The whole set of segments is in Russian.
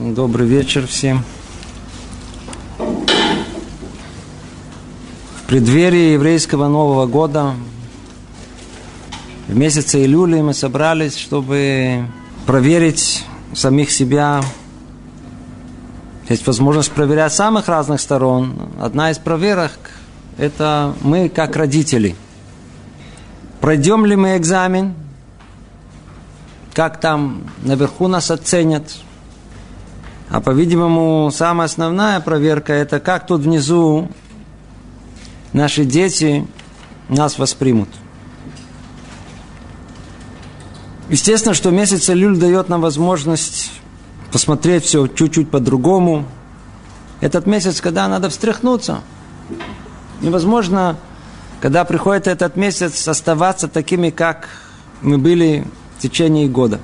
Добрый вечер всем. В преддверии еврейского Нового года в месяце июля мы собрались, чтобы проверить самих себя. Есть возможность проверять самых разных сторон. Одна из проверок – это мы как родители. Пройдем ли мы экзамен? Как там наверху нас оценят? А по-видимому, самая основная проверка – это как тут внизу наши дети нас воспримут. Естественно, что месяц Илюль дает нам возможность посмотреть все чуть-чуть по-другому. Этот месяц, когда надо встряхнуться. Невозможно, когда приходит этот месяц, оставаться такими, как мы были в течение года.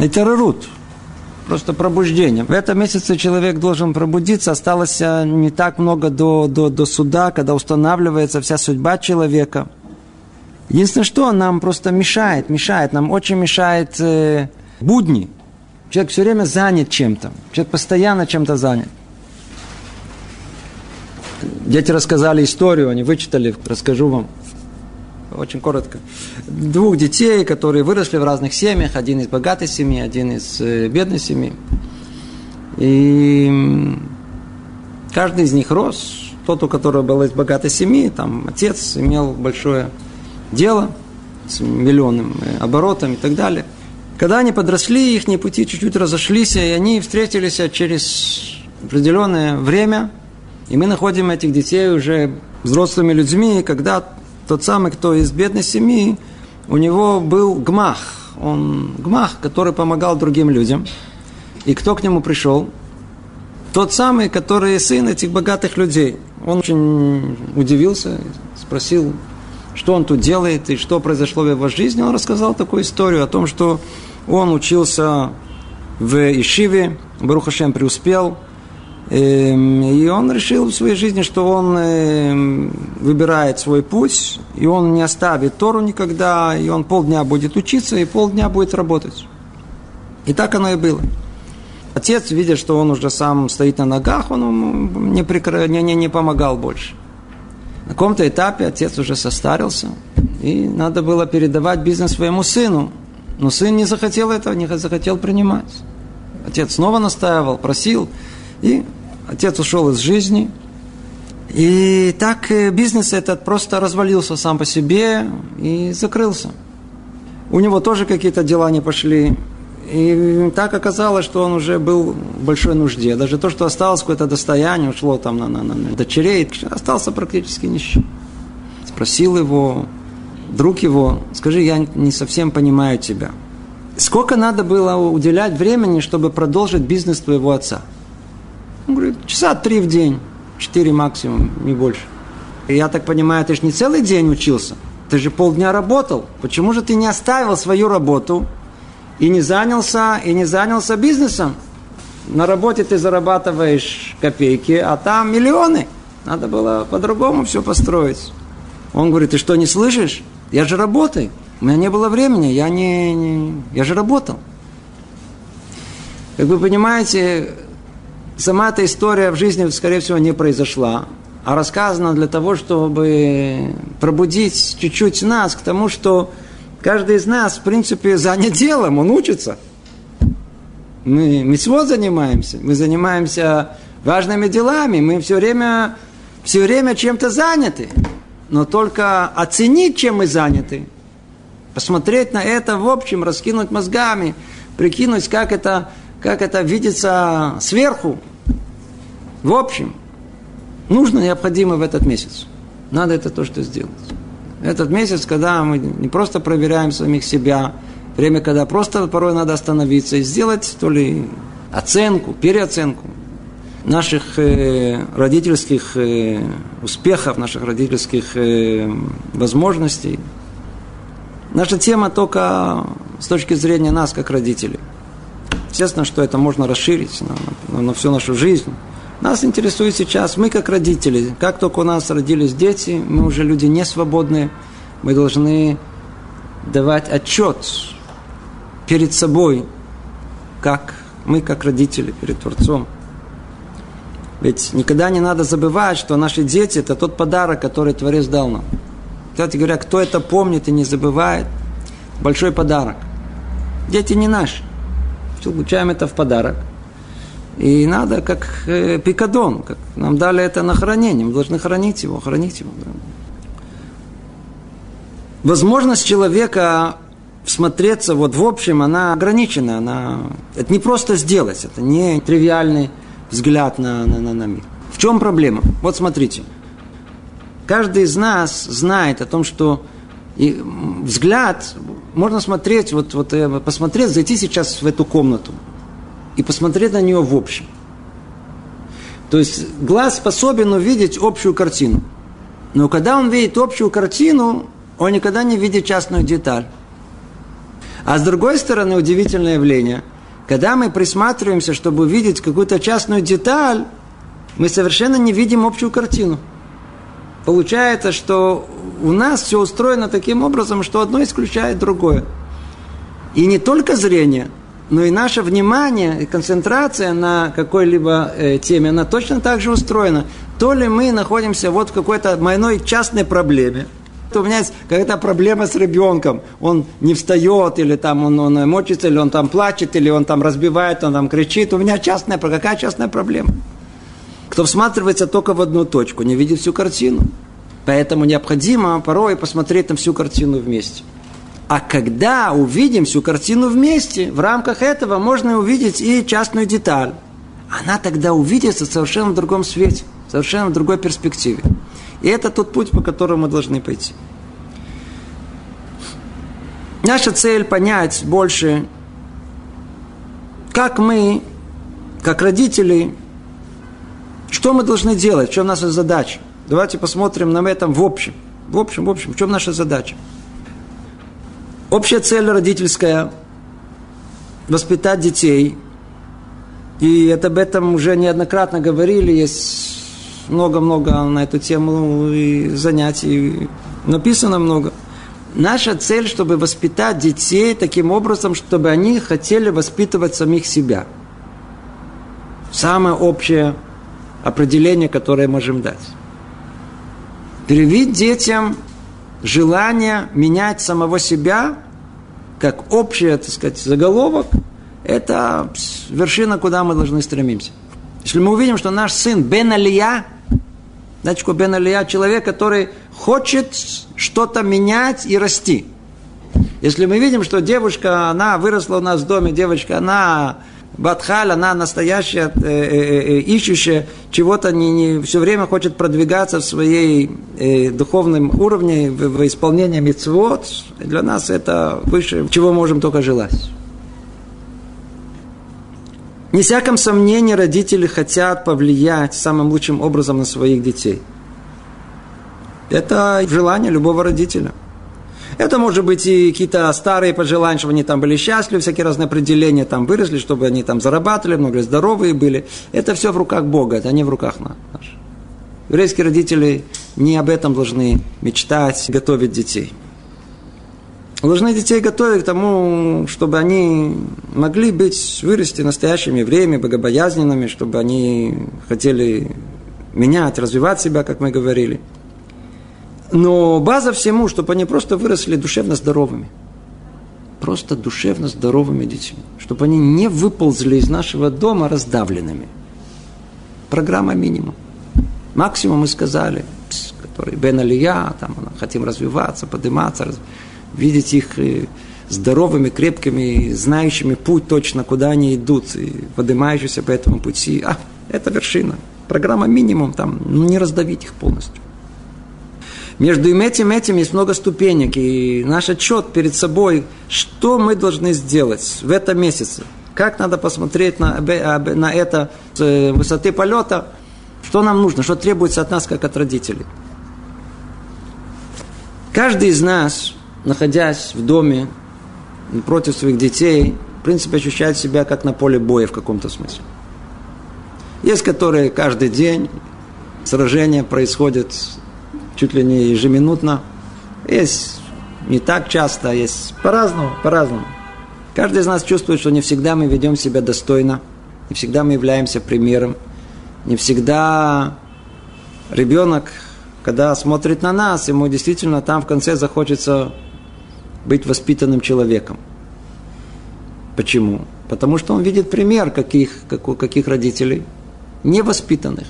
Это рарут, просто пробуждение. В этом месяце человек должен пробудиться. Осталось э, не так много до, до, до суда, когда устанавливается вся судьба человека – Единственное, что нам просто мешает, мешает, нам очень мешает э, будни. Человек все время занят чем-то. Человек постоянно чем-то занят. Дети рассказали историю, они вычитали, расскажу вам очень коротко. Двух детей, которые выросли в разных семьях, один из богатой семьи, один из э, бедной семьи. И каждый из них рос. Тот, у которого был из богатой семьи, там отец имел большое дело с миллионным э, оборотом и так далее. Когда они подросли, их пути чуть-чуть разошлись, и они встретились через определенное время, и мы находим этих детей уже взрослыми людьми, когда тот самый, кто из бедной семьи, у него был гмах, он гмах, который помогал другим людям. И кто к нему пришел? Тот самый, который сын этих богатых людей. Он очень удивился, спросил, что он тут делает и что произошло в его жизни, он рассказал такую историю о том, что он учился в Ишиве, Барухашем преуспел, и он решил в своей жизни, что он эм, выбирает свой путь, и он не оставит Тору никогда, и он полдня будет учиться, и полдня будет работать. И так оно и было. Отец, видя, что он уже сам стоит на ногах, он ему не, прикр... не, не, не помогал больше. На каком-то этапе отец уже состарился, и надо было передавать бизнес своему сыну. Но сын не захотел этого, не захотел принимать. Отец снова настаивал, просил, и отец ушел из жизни. И так э, бизнес этот просто развалился сам по себе и закрылся. У него тоже какие-то дела не пошли. И так оказалось, что он уже был в большой нужде. Даже то, что осталось какое-то достояние, ушло там на, на, на, на дочерей, остался практически нищим. Спросил его, друг его, скажи, я не совсем понимаю тебя. Сколько надо было уделять времени, чтобы продолжить бизнес твоего отца? Он говорит, часа три в день, четыре максимум, не больше. И я так понимаю, ты же не целый день учился, ты же полдня работал. Почему же ты не оставил свою работу и не занялся, и не занялся бизнесом. На работе ты зарабатываешь копейки, а там миллионы. Надо было по-другому все построить. Он говорит, ты что, не слышишь? Я же работаю. У меня не было времени, я не, не я же работал. Как вы понимаете, сама эта история в жизни, скорее всего, не произошла, а рассказана для того, чтобы пробудить чуть-чуть нас к тому, что Каждый из нас, в принципе, занят делом, он учится. Мы митцвот занимаемся, мы занимаемся важными делами, мы все время, все время чем-то заняты. Но только оценить, чем мы заняты, посмотреть на это в общем, раскинуть мозгами, прикинуть, как это, как это видится сверху, в общем, нужно, необходимо в этот месяц. Надо это то, что сделать. Этот месяц, когда мы не просто проверяем самих себя, время, когда просто порой надо остановиться и сделать то ли оценку, переоценку наших э, родительских э, успехов, наших родительских э, возможностей. Наша тема только с точки зрения нас, как родителей. Естественно, что это можно расширить на, на, на всю нашу жизнь. Нас интересует сейчас, мы как родители, как только у нас родились дети, мы уже люди не свободные, мы должны давать отчет перед собой как мы, как родители перед Творцом. Ведь никогда не надо забывать, что наши дети – это тот подарок, который Творец дал нам. Кстати говоря, кто это помнит и не забывает, большой подарок. Дети не наши. Получаем это в подарок. И надо, как э, пикадон, как нам дали это на хранение, мы должны хранить его, хранить его. Возможность человека всмотреться вот в общем, она ограничена. Она... Это не просто сделать, это не тривиальный взгляд на, на, на, на мир. В чем проблема? Вот смотрите. Каждый из нас знает о том, что и взгляд можно смотреть, вот, вот э, посмотреть, зайти сейчас в эту комнату и посмотреть на нее в общем. То есть глаз способен увидеть общую картину. Но когда он видит общую картину, он никогда не видит частную деталь. А с другой стороны, удивительное явление, когда мы присматриваемся, чтобы увидеть какую-то частную деталь, мы совершенно не видим общую картину. Получается, что у нас все устроено таким образом, что одно исключает другое. И не только зрение, но и наше внимание и концентрация на какой-либо э, теме, она точно так же устроена. То ли мы находимся вот в какой-то моей частной проблеме, у меня есть какая-то проблема с ребенком, он не встает, или там он, он мочится, или он там плачет, или он там разбивает, он там кричит. У меня частная, какая частная проблема? Кто всматривается только в одну точку, не видит всю картину. Поэтому необходимо порой посмотреть на всю картину вместе. А когда увидим всю картину вместе, в рамках этого можно увидеть и частную деталь. Она тогда увидится совершенно в другом свете, совершенно в другой перспективе. И это тот путь, по которому мы должны пойти. Наша цель понять больше, как мы, как родители, что мы должны делать, в чем наша задача. Давайте посмотрим на этом в общем. В общем, в общем, в чем наша задача. Общая цель родительская – воспитать детей. И это об этом уже неоднократно говорили, есть много-много на эту тему и занятий, написано много. Наша цель, чтобы воспитать детей таким образом, чтобы они хотели воспитывать самих себя. Самое общее определение, которое можем дать. Привить детям желание менять самого себя, как общее, так сказать, заголовок, это вершина, куда мы должны стремиться. Если мы увидим, что наш сын Бен Алия, Значит, Бен Алия человек, который хочет что-то менять и расти. Если мы видим, что девушка, она выросла у нас в доме, девочка, она Батхаль, она настоящая, э, э, э, ищущая чего-то, не, не, все время хочет продвигаться в своей духовном уровне, в, в исполнении мецвод. Для нас это выше, чего можем только желать. Не всяком сомнении родители хотят повлиять самым лучшим образом на своих детей. Это желание любого родителя. Это может быть и какие-то старые пожелания, чтобы они там были счастливы, всякие разные определения там выросли, чтобы они там зарабатывали, много здоровые были. Это все в руках Бога, это не в руках наших. Еврейские родители не об этом должны мечтать, готовить детей должны детей готовить к тому, чтобы они могли быть, вырасти настоящими евреями, богобоязненными, чтобы они хотели менять, развивать себя, как мы говорили. Но база всему, чтобы они просто выросли душевно здоровыми. Просто душевно здоровыми детьми. Чтобы они не выползли из нашего дома раздавленными. Программа минимум. Максимум мы сказали, который Бен Алия, там, хотим развиваться, подниматься, развиваться видеть их э, здоровыми, крепкими, знающими путь точно, куда они идут, и поднимающимися по этому пути. А, это вершина. Программа минимум, там, ну, не раздавить их полностью. Между этим и этим есть много ступенек, и наш отчет перед собой, что мы должны сделать в этом месяце, как надо посмотреть на, на это с э, высоты полета, что нам нужно, что требуется от нас, как от родителей. Каждый из нас находясь в доме против своих детей, в принципе, ощущает себя как на поле боя в каком-то смысле. Есть, которые каждый день сражения происходят чуть ли не ежеминутно. Есть не так часто, есть по-разному, по-разному. Каждый из нас чувствует, что не всегда мы ведем себя достойно, не всегда мы являемся примером, не всегда ребенок, когда смотрит на нас, ему действительно там в конце захочется быть воспитанным человеком. Почему? Потому что он видит пример каких, каких родителей? Невоспитанных.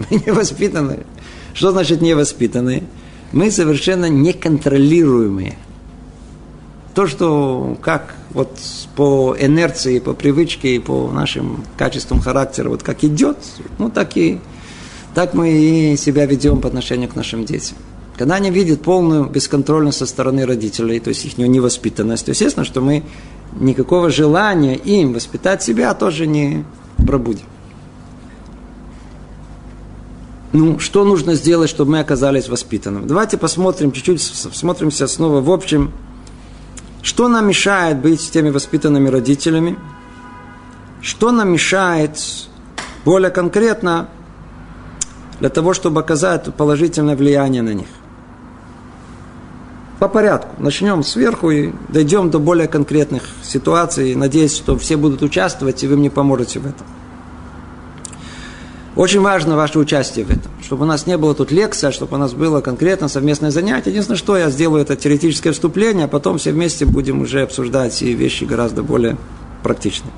Невоспитанные. Что значит невоспитанные? Мы совершенно неконтролируемые. То, что как вот по инерции, по привычке по нашим качествам характера, вот как идет, ну так и так мы и себя ведем по отношению к нашим детям. Когда они видят полную бесконтрольность со стороны родителей, то есть их невоспитанность, то естественно, что мы никакого желания им воспитать себя тоже не пробудем. Ну, что нужно сделать, чтобы мы оказались воспитанными? Давайте посмотрим, чуть-чуть смотримся снова в общем. Что нам мешает быть теми воспитанными родителями? Что нам мешает более конкретно для того, чтобы оказать положительное влияние на них? По порядку. Начнем сверху и дойдем до более конкретных ситуаций. Надеюсь, что все будут участвовать, и вы мне поможете в этом. Очень важно ваше участие в этом, чтобы у нас не было тут лекция, чтобы у нас было конкретно совместное занятие. Единственное, что я сделаю, это теоретическое вступление, а потом все вместе будем уже обсуждать и вещи гораздо более практичные.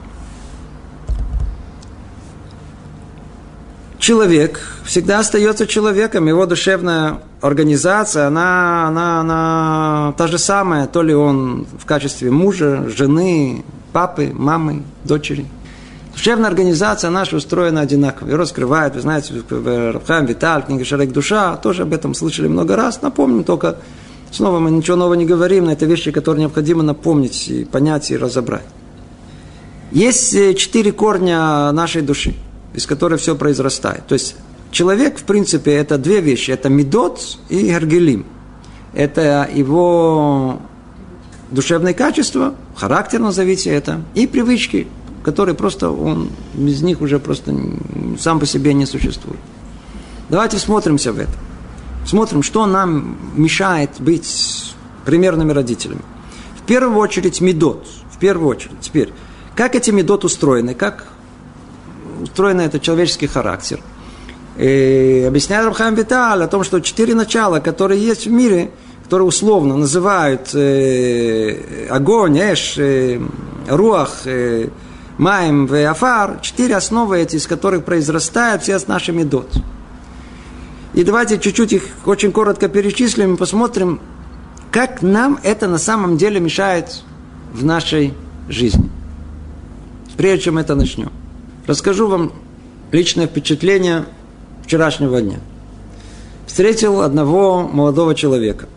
Человек всегда остается человеком, его душевная организация, она, она, она та же самая, то ли он в качестве мужа, жены, папы, мамы, дочери – Душевная организация наша устроена одинаково. И раскрывает, вы знаете, Рабхам, Виталь, книга Шарек Душа, тоже об этом слышали много раз. Напомним только, снова мы ничего нового не говорим, но это вещи, которые необходимо напомнить, и понять и разобрать. Есть э, четыре корня нашей души, из которых все произрастает. То есть человек, в принципе, это две вещи. Это медот и гергелим. Это его душевные качества, характер назовите это, и привычки, который просто он без них уже просто сам по себе не существует. Давайте всмотримся в это. Смотрим, что нам мешает быть примерными родителями. В первую очередь медот. В первую очередь. Теперь, как эти медот устроены? Как устроен этот человеческий характер? И объясняет Рабхам Виталь о том, что четыре начала, которые есть в мире, которые условно называют э, огонь, эш, э, руах, э, Маем в Афар, четыре основы эти, из которых произрастают все наши медот. И давайте чуть-чуть их очень коротко перечислим и посмотрим, как нам это на самом деле мешает в нашей жизни. Прежде чем это начнем. Расскажу вам личное впечатление вчерашнего дня. Встретил одного молодого человека.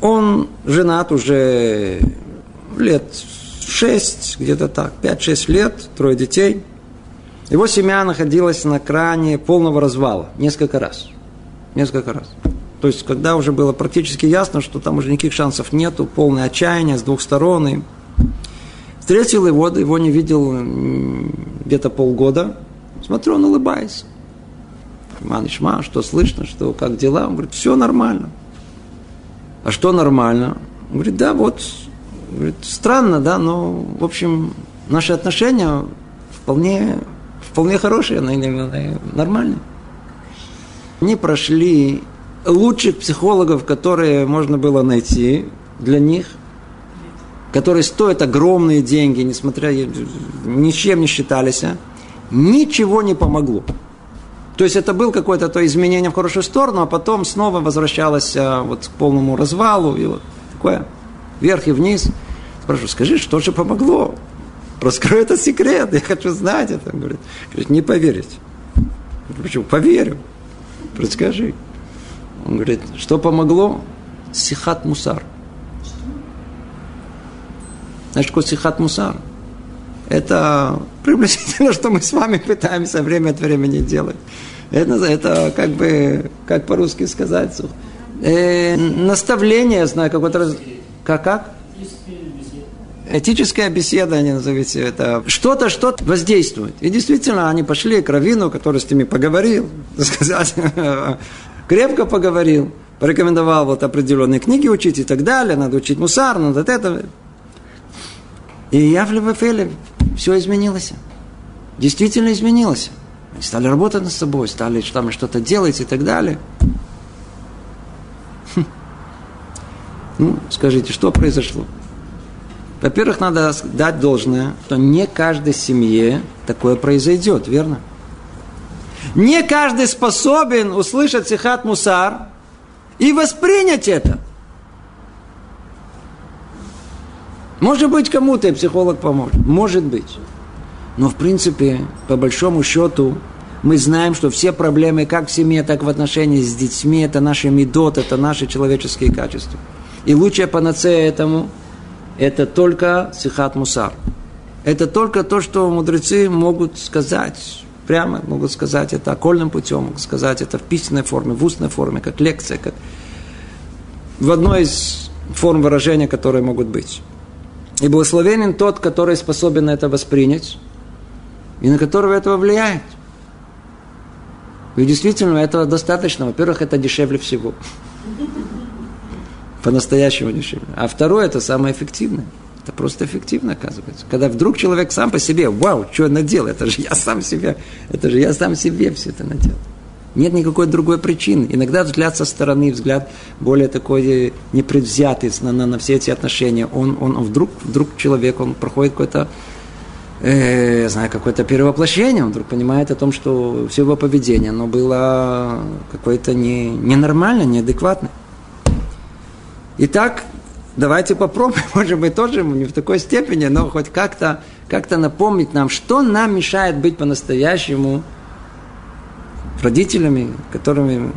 Он женат уже лет шесть, где-то так, пять-шесть лет, трое детей. Его семья находилась на кране полного развала несколько раз. Несколько раз. То есть, когда уже было практически ясно, что там уже никаких шансов нету, полное отчаяние с двух сторон. И встретил его, его не видел где-то полгода. Смотрю, он улыбается. Манишма, что слышно, что как дела? Он говорит, все нормально. А что нормально? Он говорит, да, вот Говорит, странно, да, но, в общем, наши отношения вполне, вполне хорошие, нормальные. Они прошли лучших психологов, которые можно было найти для них, которые стоят огромные деньги, несмотря, ничем не считались, а? ничего не помогло. То есть это было какое-то то изменение в хорошую сторону, а потом снова возвращалось а, вот к полному развалу, и вот такое вверх и вниз. Спрашиваю, скажи, что же помогло? Раскрой этот секрет, я хочу знать это. Он говорит, говорит не поверить. почему? Поверю. Расскажи. Он говорит, что помогло? Сихат мусар. Значит, какой сихат мусар? Это приблизительно, что мы с вами пытаемся время от времени делать. Это, это как бы, как по-русски сказать, э, наставление, знаю, какое-то... Как, как? Этическая беседа, они назовите это. Что-то, что-то воздействует. И действительно, они пошли к Равину, который с ними поговорил, сказать, крепко поговорил, порекомендовал вот определенные книги учить и так далее, надо учить мусар, надо это. И я в Левефеле все изменилось. Действительно изменилось. Стали работать над собой, стали там что-то делать и так далее. Хм. Ну, скажите, что произошло? Во-первых, надо дать должное, что не каждой семье такое произойдет, верно? Не каждый способен услышать сихат мусар и воспринять это. Может быть, кому-то и психолог поможет. Может быть. Но, в принципе, по большому счету, мы знаем, что все проблемы как в семье, так и в отношении с детьми, это наши медот, это наши человеческие качества. И лучшая панацея этому – это только сихат мусар. Это только то, что мудрецы могут сказать прямо, могут сказать это окольным путем, могут сказать это в письменной форме, в устной форме, как лекция, как в одной из форм выражения, которые могут быть. И благословенен тот, который способен это воспринять, и на которого этого влияет. И действительно, этого достаточно. Во-первых, это дешевле всего. По-настоящему дешевле. А второе, это самое эффективное. Это просто эффективно, оказывается. Когда вдруг человек сам по себе, вау, что я наделал, это же я сам себе, это же я сам себе все это наделал. Нет никакой другой причины. Иногда взгляд со стороны, взгляд более такой непредвзятый на, на, на все эти отношения. Он, он вдруг, вдруг человек, он проходит какое-то, э, я знаю, какое-то перевоплощение, он вдруг понимает о том, что все его поведение, оно было какое-то не, ненормальное, неадекватное. Итак, давайте попробуем, может быть, тоже не в такой степени, но хоть как-то как напомнить нам, что нам мешает быть по-настоящему родителями, которыми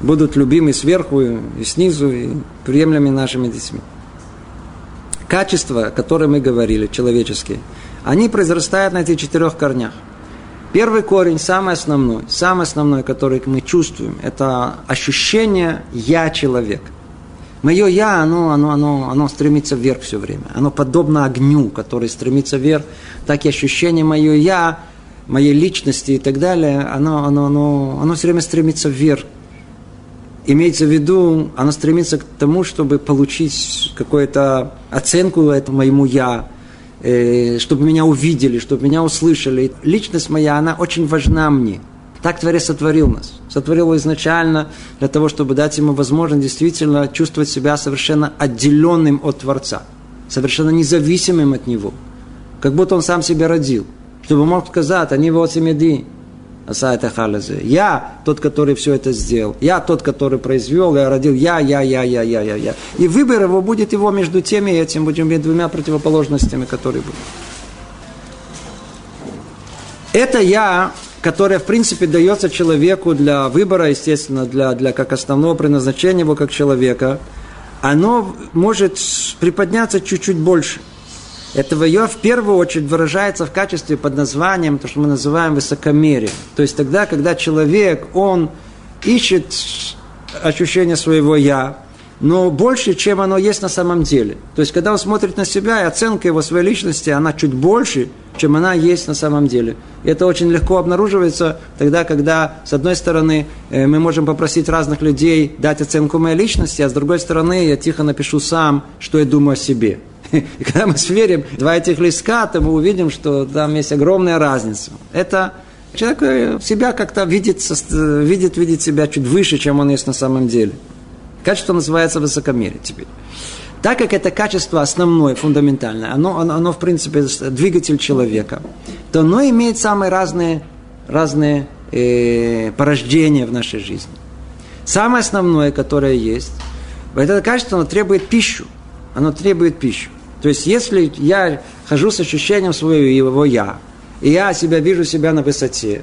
будут любимы сверху и снизу, и приемлемыми нашими детьми. Качества, о которых мы говорили, человеческие, они произрастают на этих четырех корнях. Первый корень, самый основной, самый основной, который мы чувствуем, это ощущение «я человек». Мое «я», оно, оно, оно, оно стремится вверх все время. Оно подобно огню, который стремится вверх. Так и ощущение «мое я», моей личности и так далее, оно, оно, оно, оно все время стремится вверх. Имеется в виду, оно стремится к тому, чтобы получить какую-то оценку этому моему «я», э, чтобы меня увидели, чтобы меня услышали. Личность моя, она очень важна мне – так Творец сотворил нас. Сотворил изначально для того, чтобы дать ему возможность действительно чувствовать себя совершенно отделенным от Творца, совершенно независимым от Него. Как будто он сам себя родил. Чтобы мог сказать, они вот семеди, Асайта Халазе. Я тот, который все это сделал. Я тот, который произвел, я родил. Я, я, я, я, я, я, я. И выбор его будет его между теми и этим, будем иметь двумя противоположностями, которые будут. Это я которое, в принципе, дается человеку для выбора, естественно, для, для как основного предназначения его как человека, оно может приподняться чуть-чуть больше. Это ее в первую очередь выражается в качестве под названием, то, что мы называем высокомерием. То есть тогда, когда человек, он ищет ощущение своего «я», но больше, чем оно есть на самом деле. То есть, когда он смотрит на себя, и оценка его своей личности, она чуть больше, чем она есть на самом деле. И это очень легко обнаруживается тогда, когда, с одной стороны, э, мы можем попросить разных людей дать оценку моей личности, а с другой стороны, я тихо напишу сам, что я думаю о себе. И когда мы сверим два этих листка, то мы увидим, что там есть огромная разница. Это человек э, себя как-то видит, видит, видит себя чуть выше, чем он есть на самом деле. Качество называется высокомерие теперь. Так как это качество основное, фундаментальное, оно, оно, оно в принципе двигатель человека, то оно имеет самые разные, разные э, порождения в нашей жизни. Самое основное, которое есть, это качество, оно требует пищу. Оно требует пищу. То есть, если я хожу с ощущением своего «я», и я себя вижу себя на высоте,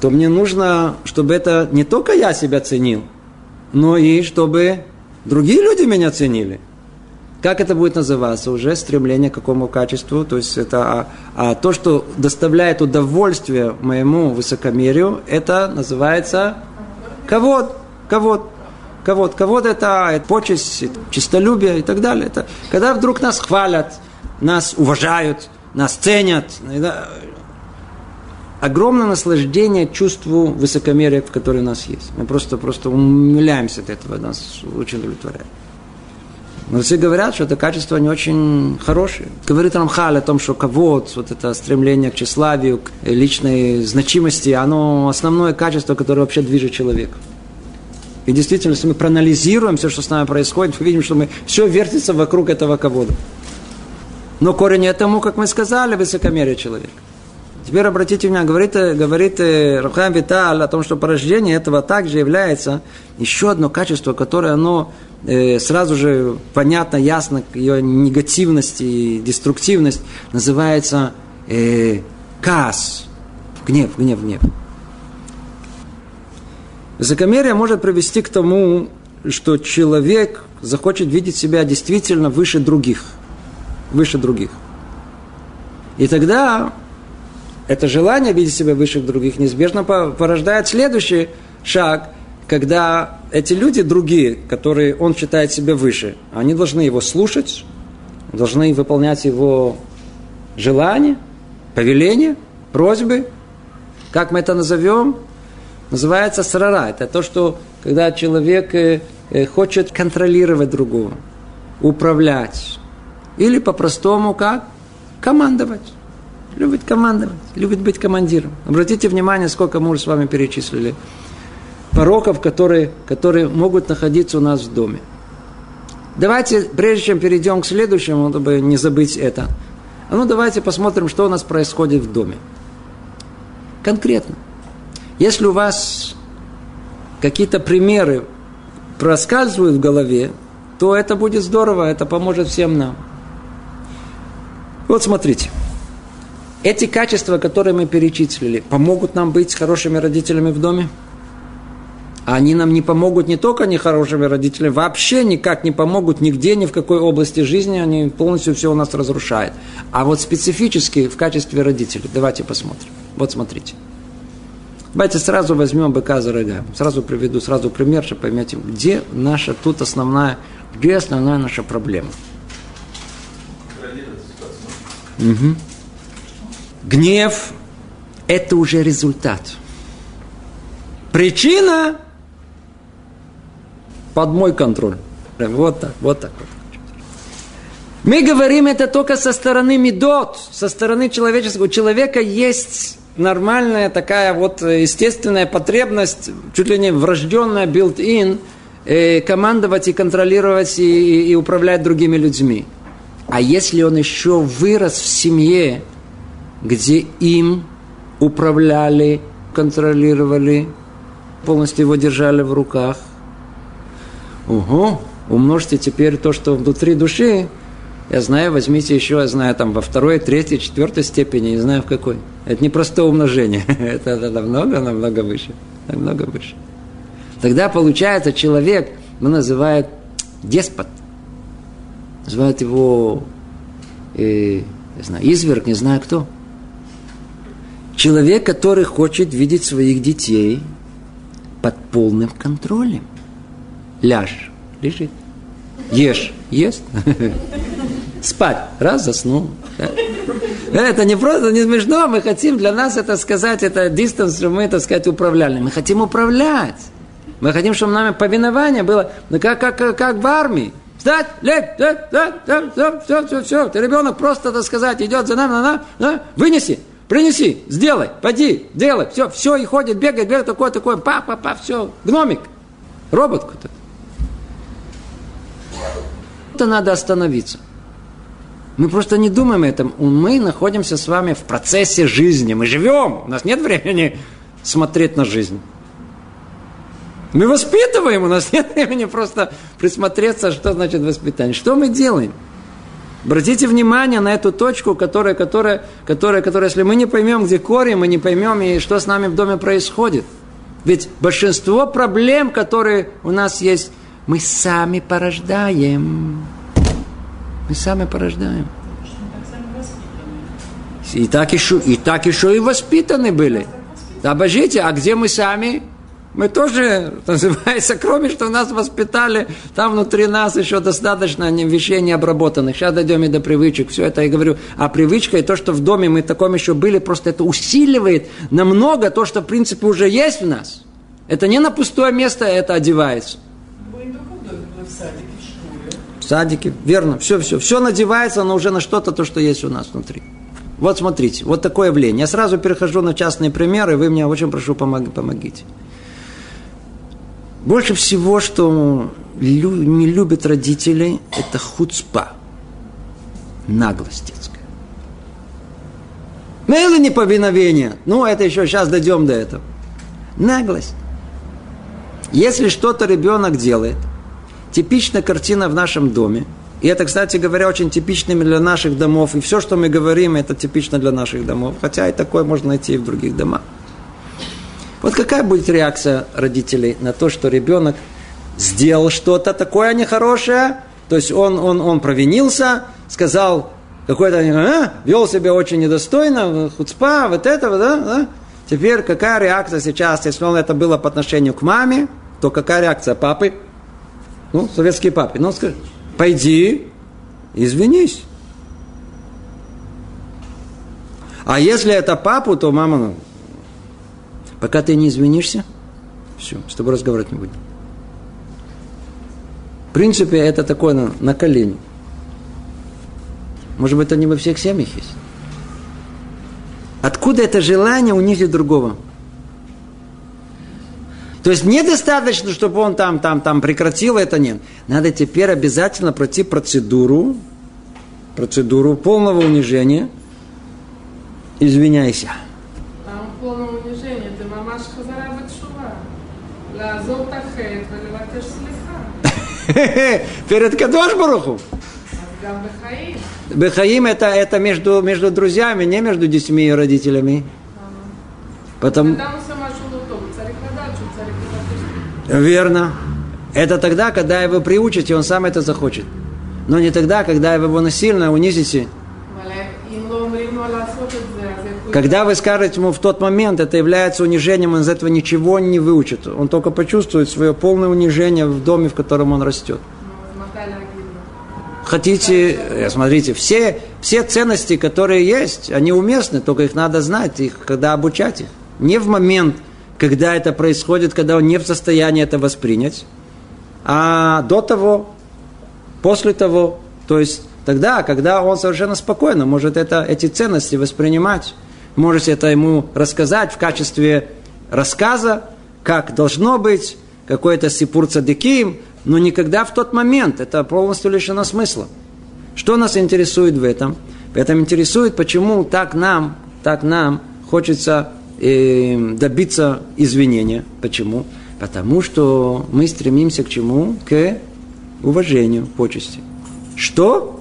то мне нужно, чтобы это не только я себя ценил – но и чтобы другие люди меня ценили. Как это будет называться? Уже стремление к какому качеству? То есть это а, а то, что доставляет удовольствие моему высокомерию, это называется ковод. Ковод. Ковод. Ковод это, это почесть, это чистолюбие и так далее. Это когда вдруг нас хвалят, нас уважают, нас ценят огромное наслаждение чувству высокомерия, которое у нас есть. Мы просто, просто умиляемся от этого, нас очень удовлетворяет. Но все говорят, что это качество не очень хорошее. Говорит Рамхаль о том, что кого-то, вот это стремление к тщеславию, к личной значимости, оно основное качество, которое вообще движет человека. И действительно, если мы проанализируем все, что с нами происходит, мы видим, что мы все вертится вокруг этого кого-то. Но корень этому, как мы сказали, высокомерие человека. Теперь обратите внимание, говорит, говорит э, Рахам Виталь о том, что порождение этого также является еще одно качество, которое оно э, сразу же понятно, ясно, ее негативность и деструктивность, называется э, каас, гнев, гнев, гнев. Высокомерие может привести к тому, что человек захочет видеть себя действительно выше других. Выше других. И тогда это желание видеть себя выше других неизбежно порождает следующий шаг, когда эти люди другие, которые он считает себя выше, они должны его слушать, должны выполнять его желания, повеления, просьбы. Как мы это назовем? Называется срара. Это то, что когда человек э, э, хочет контролировать другого, управлять. Или по-простому как? Командовать. Любит командовать, любит быть командиром. Обратите внимание, сколько мы уже с вами перечислили пороков, которые, которые могут находиться у нас в доме. Давайте, прежде чем перейдем к следующему, чтобы не забыть это, а ну давайте посмотрим, что у нас происходит в доме. Конкретно. Если у вас какие-то примеры проскальзывают в голове, то это будет здорово, это поможет всем нам. Вот смотрите. Эти качества, которые мы перечислили, помогут нам быть хорошими родителями в доме? А они нам не помогут не только не хорошими родителями, вообще никак не помогут нигде, ни в какой области жизни, они полностью все у нас разрушают. А вот специфически в качестве родителей, давайте посмотрим. Вот смотрите. Давайте сразу возьмем быка за рога. Сразу приведу сразу пример, чтобы поймете, где наша тут основная, где основная наша проблема. Угу. Гнев – это уже результат. Причина под мой контроль. Вот так, вот так. Мы говорим это только со стороны медот, со стороны человеческого. У человека есть нормальная такая вот естественная потребность, чуть ли не врожденная built-in, э, командовать и контролировать и, и управлять другими людьми. А если он еще вырос в семье, где им управляли, контролировали, полностью его держали в руках. Ого, умножьте теперь то, что внутри души, я знаю, возьмите еще, я знаю, там во второй, третьей, четвертой степени, не знаю в какой. Это не простое умножение, это, это намного, намного выше, намного выше. Тогда получается человек, мы называют деспот, называют его, э, не знаю, изверг, не знаю кто – Человек, который хочет видеть своих детей под полным контролем. Ляж, лежит. Ешь, ест. Спать. Раз, заснул. Это не просто, не смешно. Мы хотим для нас это сказать, это дистанс, мы, так сказать, управляли. Мы хотим управлять. Мы хотим, чтобы нами повинование было, ну, как, как, как в армии. Встать, лечь, да, да, все, все, все, все. Ты ребенок просто, так сказать, идет за нами, на, на, на, вынеси. Принеси, сделай, поди, делай, все, все, и ходит, бегает, бегает, такой, такой, па, па, па, все, гномик, робот какой-то. Это надо остановиться. Мы просто не думаем о этом. Мы находимся с вами в процессе жизни. Мы живем. У нас нет времени смотреть на жизнь. Мы воспитываем, у нас нет времени просто присмотреться, что значит воспитание. Что мы делаем? Обратите внимание на эту точку, которая, которая, которая, которая, если мы не поймем, где корень, мы не поймем, и что с нами в доме происходит. Ведь большинство проблем, которые у нас есть, мы сами порождаем. Мы сами порождаем. И так еще, и так еще и воспитаны были. Обожите, а где мы сами? Мы тоже, называется, кроме что нас воспитали, там внутри нас еще достаточно вещей необработанных. Сейчас дойдем и до привычек. Все это я говорю. А привычка и то, что в доме мы таком еще были, просто это усиливает намного то, что в принципе уже есть в нас. Это не на пустое место это одевается. садике, верно, все, все, все надевается, но уже на что-то, то, что есть у нас внутри. Вот смотрите, вот такое явление. Я сразу перехожу на частные примеры, вы мне очень прошу, помог, помогите. Больше всего, что не любят родители, это хуцпа, наглость детская. Ну, это неповиновение. Ну, это еще сейчас дойдем до этого. Наглость. Если что-то ребенок делает, типичная картина в нашем доме, и это, кстати говоря, очень типичными для наших домов, и все, что мы говорим, это типично для наших домов, хотя и такое можно найти и в других домах. Вот какая будет реакция родителей на то, что ребенок сделал что-то такое нехорошее, то есть он, он, он провинился, сказал какой-то, а, вел себя очень недостойно, хуцпа, вот этого, да, да, Теперь какая реакция сейчас, если он это было по отношению к маме, то какая реакция папы? Ну, советский папы. Ну, скажи, пойди, извинись. А если это папу, то мама, ну, пока ты не извинишься, все, с тобой разговаривать не будем. В принципе, это такое на, на колени. Может быть, это не во всех семьях есть. Откуда это желание унизить другого? То есть недостаточно, чтобы он там, там, там прекратил это, нет. Надо теперь обязательно пройти процедуру, процедуру полного унижения. Извиняйся. לעזוב את החטא ולבקש סליחה. Перед Кадош Баруху. אז גם בחיים. Бехаим это, это между, между друзьями, не между детьми и родителями. Потому... אדם עושה משהו לא טוב, הוא צריך לדעת שהוא צריך לבקש סליחה. Верно. Это тогда, когда его приучите, он сам это захочет. Но не тогда, когда вы его насильно унизите. когда вы скажете ему в тот момент, это является унижением, он из этого ничего не выучит. Он только почувствует свое полное унижение в доме, в котором он растет. Хотите, э, смотрите, все, все ценности, которые есть, они уместны, только их надо знать, их, когда обучать их. Не в момент, когда это происходит, когда он не в состоянии это воспринять, а до того, после того, то есть тогда, когда он совершенно спокойно может это, эти ценности воспринимать можете это ему рассказать в качестве рассказа, как должно быть, какой-то сипур цадыким, но никогда в тот момент. Это полностью лишено смысла. Что нас интересует в этом? В этом интересует, почему так нам, так нам хочется э, добиться извинения. Почему? Потому что мы стремимся к чему? К уважению, почести. Что?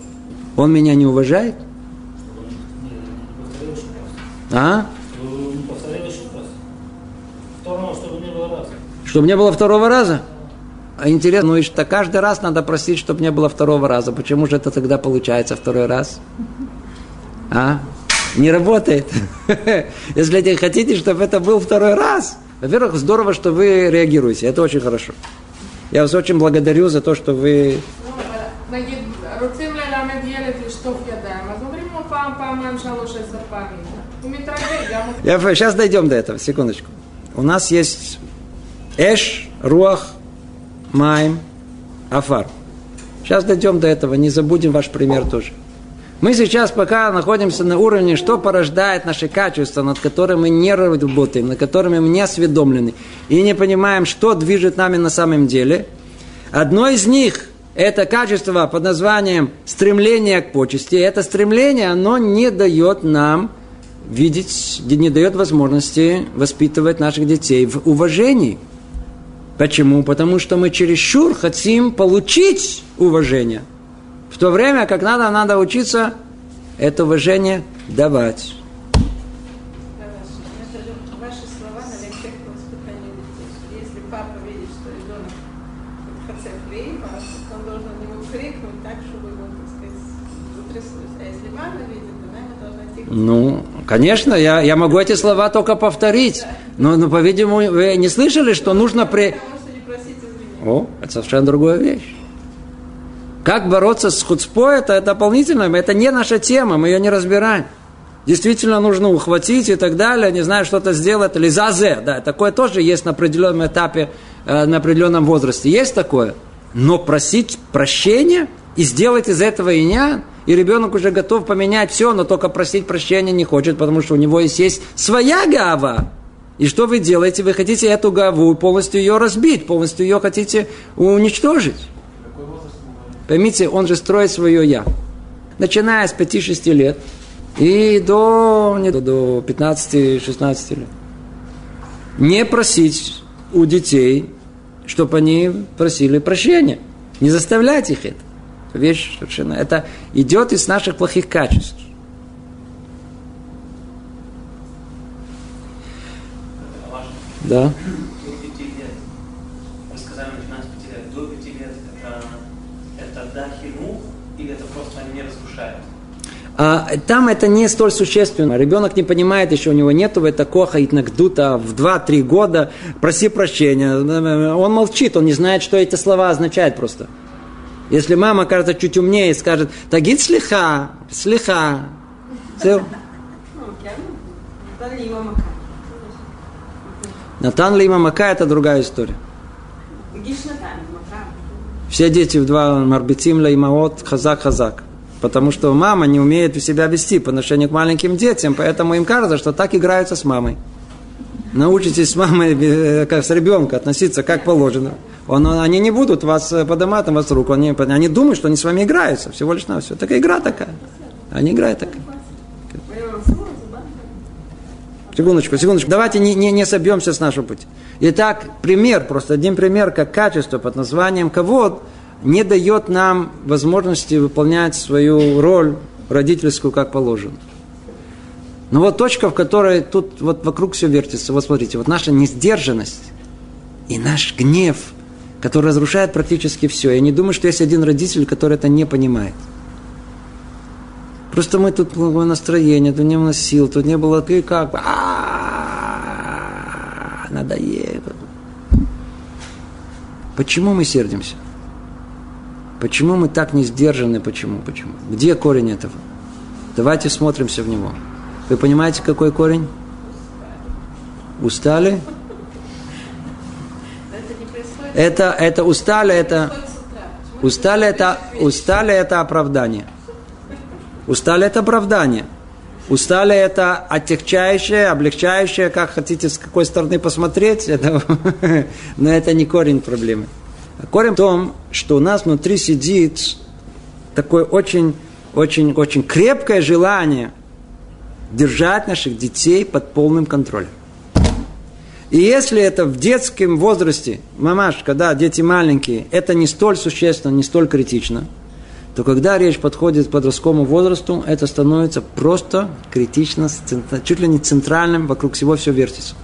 Он меня не уважает? А? Не повторяй еще раз. Второго, чтобы не было раза. Чтобы не было второго раза? А интересно, ну и что каждый раз надо просить, чтобы не было второго раза. Почему же это тогда получается второй раз? А? Не работает. Если вы хотите, чтобы это был второй раз, во-первых, здорово, что вы реагируете. Это очень хорошо. Я вас очень благодарю за то, что вы... נו, אבל נגיד, רוצים ללמד ילד לשטוף ידיים, אז אומרים לו פעם, פעמיים, שלוש, עשר פעמים. Я, сейчас дойдем до этого, секундочку. У нас есть Эш, Руах, Майм, Афар. Сейчас дойдем до этого, не забудем ваш пример тоже. Мы сейчас пока находимся на уровне, что порождает наши качества, над которыми мы не работаем, над которыми мы не осведомлены, и не понимаем, что движет нами на самом деле. Одно из них – это качество под названием стремление к почести. Это стремление, оно не дает нам видеть, не дает возможности воспитывать наших детей в уважении. Почему? Потому что мы чересчур хотим получить уважение. В то время, как надо, надо учиться это уважение давать. А Ну, конечно, я, я могу эти слова только повторить. Но, но по-видимому, вы не слышали, что нужно при... О, это совершенно другая вещь. Как бороться с хуцпой, это дополнительно, это не наша тема, мы ее не разбираем. Действительно нужно ухватить и так далее, не знаю, что-то сделать, или зазе, да, такое тоже есть на определенном этапе, э, на определенном возрасте, есть такое. Но просить прощения, и сделать из этого иня, и ребенок уже готов поменять все, но только просить прощения не хочет, потому что у него есть, есть своя гава. И что вы делаете? Вы хотите эту гаву полностью ее разбить, полностью ее хотите уничтожить. Поймите, он же строит свое я. Начиная с 5-6 лет и до, не, до 15-16 лет. Не просить у детей, чтобы они просили прощения. Не заставлять их это. Вещь совершенно. Это идет из наших плохих качеств. Да. А, там это не столь существенно. Ребенок не понимает еще, у него нету это коха и нагдута в 2-3 года, проси прощения. Он молчит, он не знает, что эти слова означают просто. Если мама кажется чуть умнее и скажет, тагид слиха, слиха. Все. Натан Лима Мака это другая история. Все дети в два марбитим лаймаот хазак хазак. Потому что мама не умеет себя вести по отношению к маленьким детям, поэтому им кажется, что так играются с мамой. Научитесь с мамой, э, как с ребенком, относиться как положено. Он, они не будут вас э, поднимать на вас руку. Они, они думают, что они с вами играются. Всего лишь на все. Такая игра такая. Они играют такая. Секундочку, секундочку. Давайте не, не, не собьемся с нашего пути. Итак, пример, просто один пример, как качество под названием кого не дает нам возможности выполнять свою роль родительскую как положено. Но вот точка, в которой тут вот вокруг все вертится. Вот смотрите, вот наша несдержанность и наш гнев, который разрушает практически все. Я не думаю, что есть один родитель, который это не понимает. Просто мы тут было настроение, тут не было сил, тут не было ты как надоело. Почему мы сердимся? Почему мы так не сдержаны? Почему? Почему? Где корень этого? Давайте смотримся в него. Вы понимаете, какой корень? Устали? Это, это устали, это устали, это устали, это оправдание. Устали это оправдание. Устали это отягчающее, облегчающее, как хотите, с какой стороны посмотреть, это, но это не корень проблемы. Корень в том, что у нас внутри сидит такое очень, очень, очень крепкое желание держать наших детей под полным контролем. И если это в детском возрасте, мамаш, когда дети маленькие, это не столь существенно, не столь критично – то когда речь подходит к подростковому возрасту, это становится просто критично, чуть ли не центральным, вокруг всего все вертится.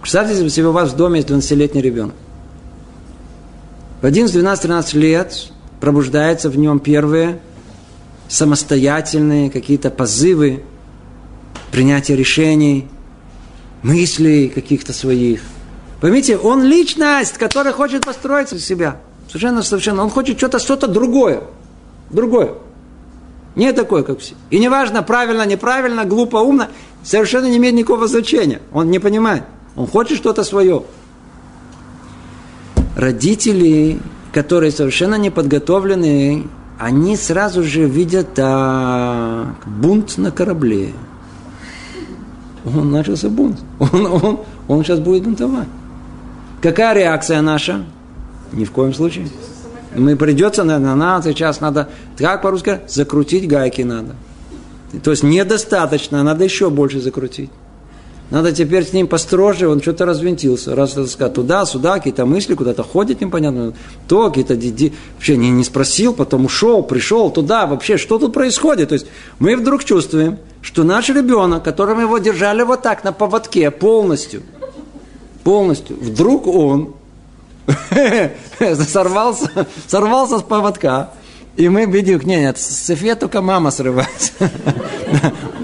Представьте себе, у вас в доме есть 12-летний ребенок. В 11, 12, 13 лет пробуждаются в нем первые самостоятельные какие-то позывы, принятия решений, мыслей каких-то своих. Поймите, он личность, которая хочет построить себя. Совершенно, совершенно. Он хочет что-то, что-то другое другое. Не такое, как все. И неважно, правильно, неправильно, глупо, умно, совершенно не имеет никакого значения. Он не понимает. Он хочет что-то свое. Родители, которые совершенно не подготовлены, они сразу же видят так, бунт на корабле. Он начался бунт. Он, он, он сейчас будет бунтовать. Какая реакция наша? Ни в коем случае. Мы придется, наверное, на сейчас надо, как по-русски, закрутить гайки надо. То есть недостаточно, надо еще больше закрутить. Надо теперь с ним построже, он что-то развинтился. Раз, так сказать, туда, сюда, какие-то мысли, куда-то ходит непонятно. То, какие-то диди... Вообще не, не спросил, потом ушел, пришел туда. Вообще, что тут происходит? То есть мы вдруг чувствуем, что наш ребенок, которого его держали вот так на поводке полностью, полностью, вдруг он сорвался, сорвался с поводка. И мы видим, нет, нет, с цепи только мама срывается.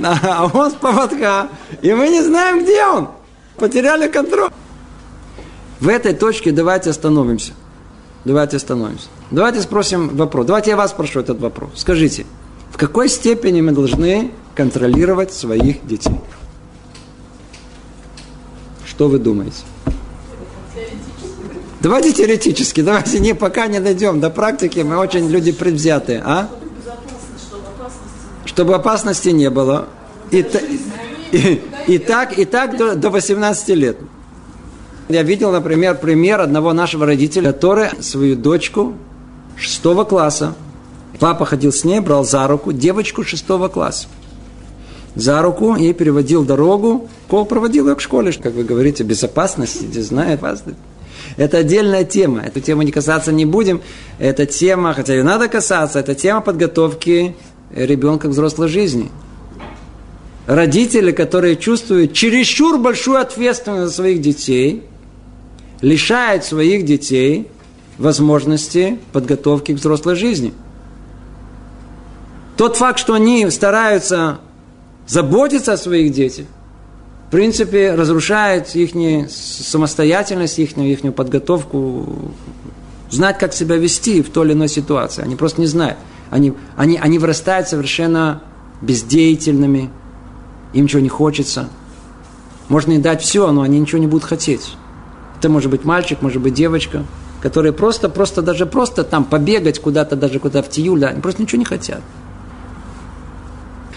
А он с поводка. И мы не знаем, где он. Потеряли контроль. В этой точке давайте остановимся. Давайте остановимся. Давайте спросим вопрос. Давайте я вас спрошу этот вопрос. Скажите, в какой степени мы должны контролировать своих детей? Что вы думаете? Давайте теоретически, давайте не, пока не дойдем до практики, мы очень люди предвзятые, а? Чтобы опасности не было. И, та- и, и так, и так до, до 18 лет. Я видел, например, пример одного нашего родителя, который свою дочку шестого класса, папа ходил с ней, брал за руку девочку шестого класса. За руку и переводил дорогу, Кол проводил ее к школе, как вы говорите, безопасности, не знаю, опасности. Это отдельная тема. Эту тему не касаться не будем. Это тема, хотя ее надо касаться, это тема подготовки ребенка к взрослой жизни. Родители, которые чувствуют чересчур большую ответственность за своих детей, лишают своих детей возможности подготовки к взрослой жизни. Тот факт, что они стараются заботиться о своих детях, в принципе, разрушает их самостоятельность, их, их подготовку, знать, как себя вести в той или иной ситуации. Они просто не знают. Они, они, они вырастают совершенно бездеятельными, им ничего не хочется. Можно им дать все, но они ничего не будут хотеть. Это может быть мальчик, может быть девочка, которые просто, просто, даже просто там побегать куда-то, даже куда-то в тиюль, они просто ничего не хотят.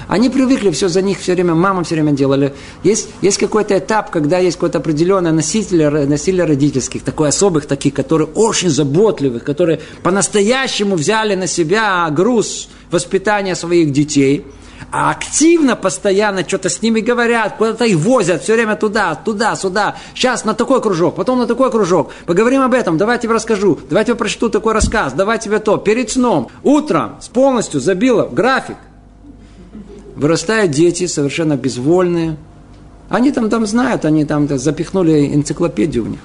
Они привыкли, все за них все время, мама все время делали. Есть, есть какой-то этап, когда есть какой-то определенный носитель, носитель родительских, такой особых таких, которые очень заботливых, которые по-настоящему взяли на себя груз воспитания своих детей – а активно, постоянно что-то с ними говорят, куда-то их возят, все время туда, туда, сюда. Сейчас на такой кружок, потом на такой кружок. Поговорим об этом, давай тебе расскажу, давай тебе прочту такой рассказ, давай тебе то. Перед сном, утром, с полностью забила график. Вырастают дети совершенно безвольные. Они там, там знают, они там запихнули энциклопедию в них.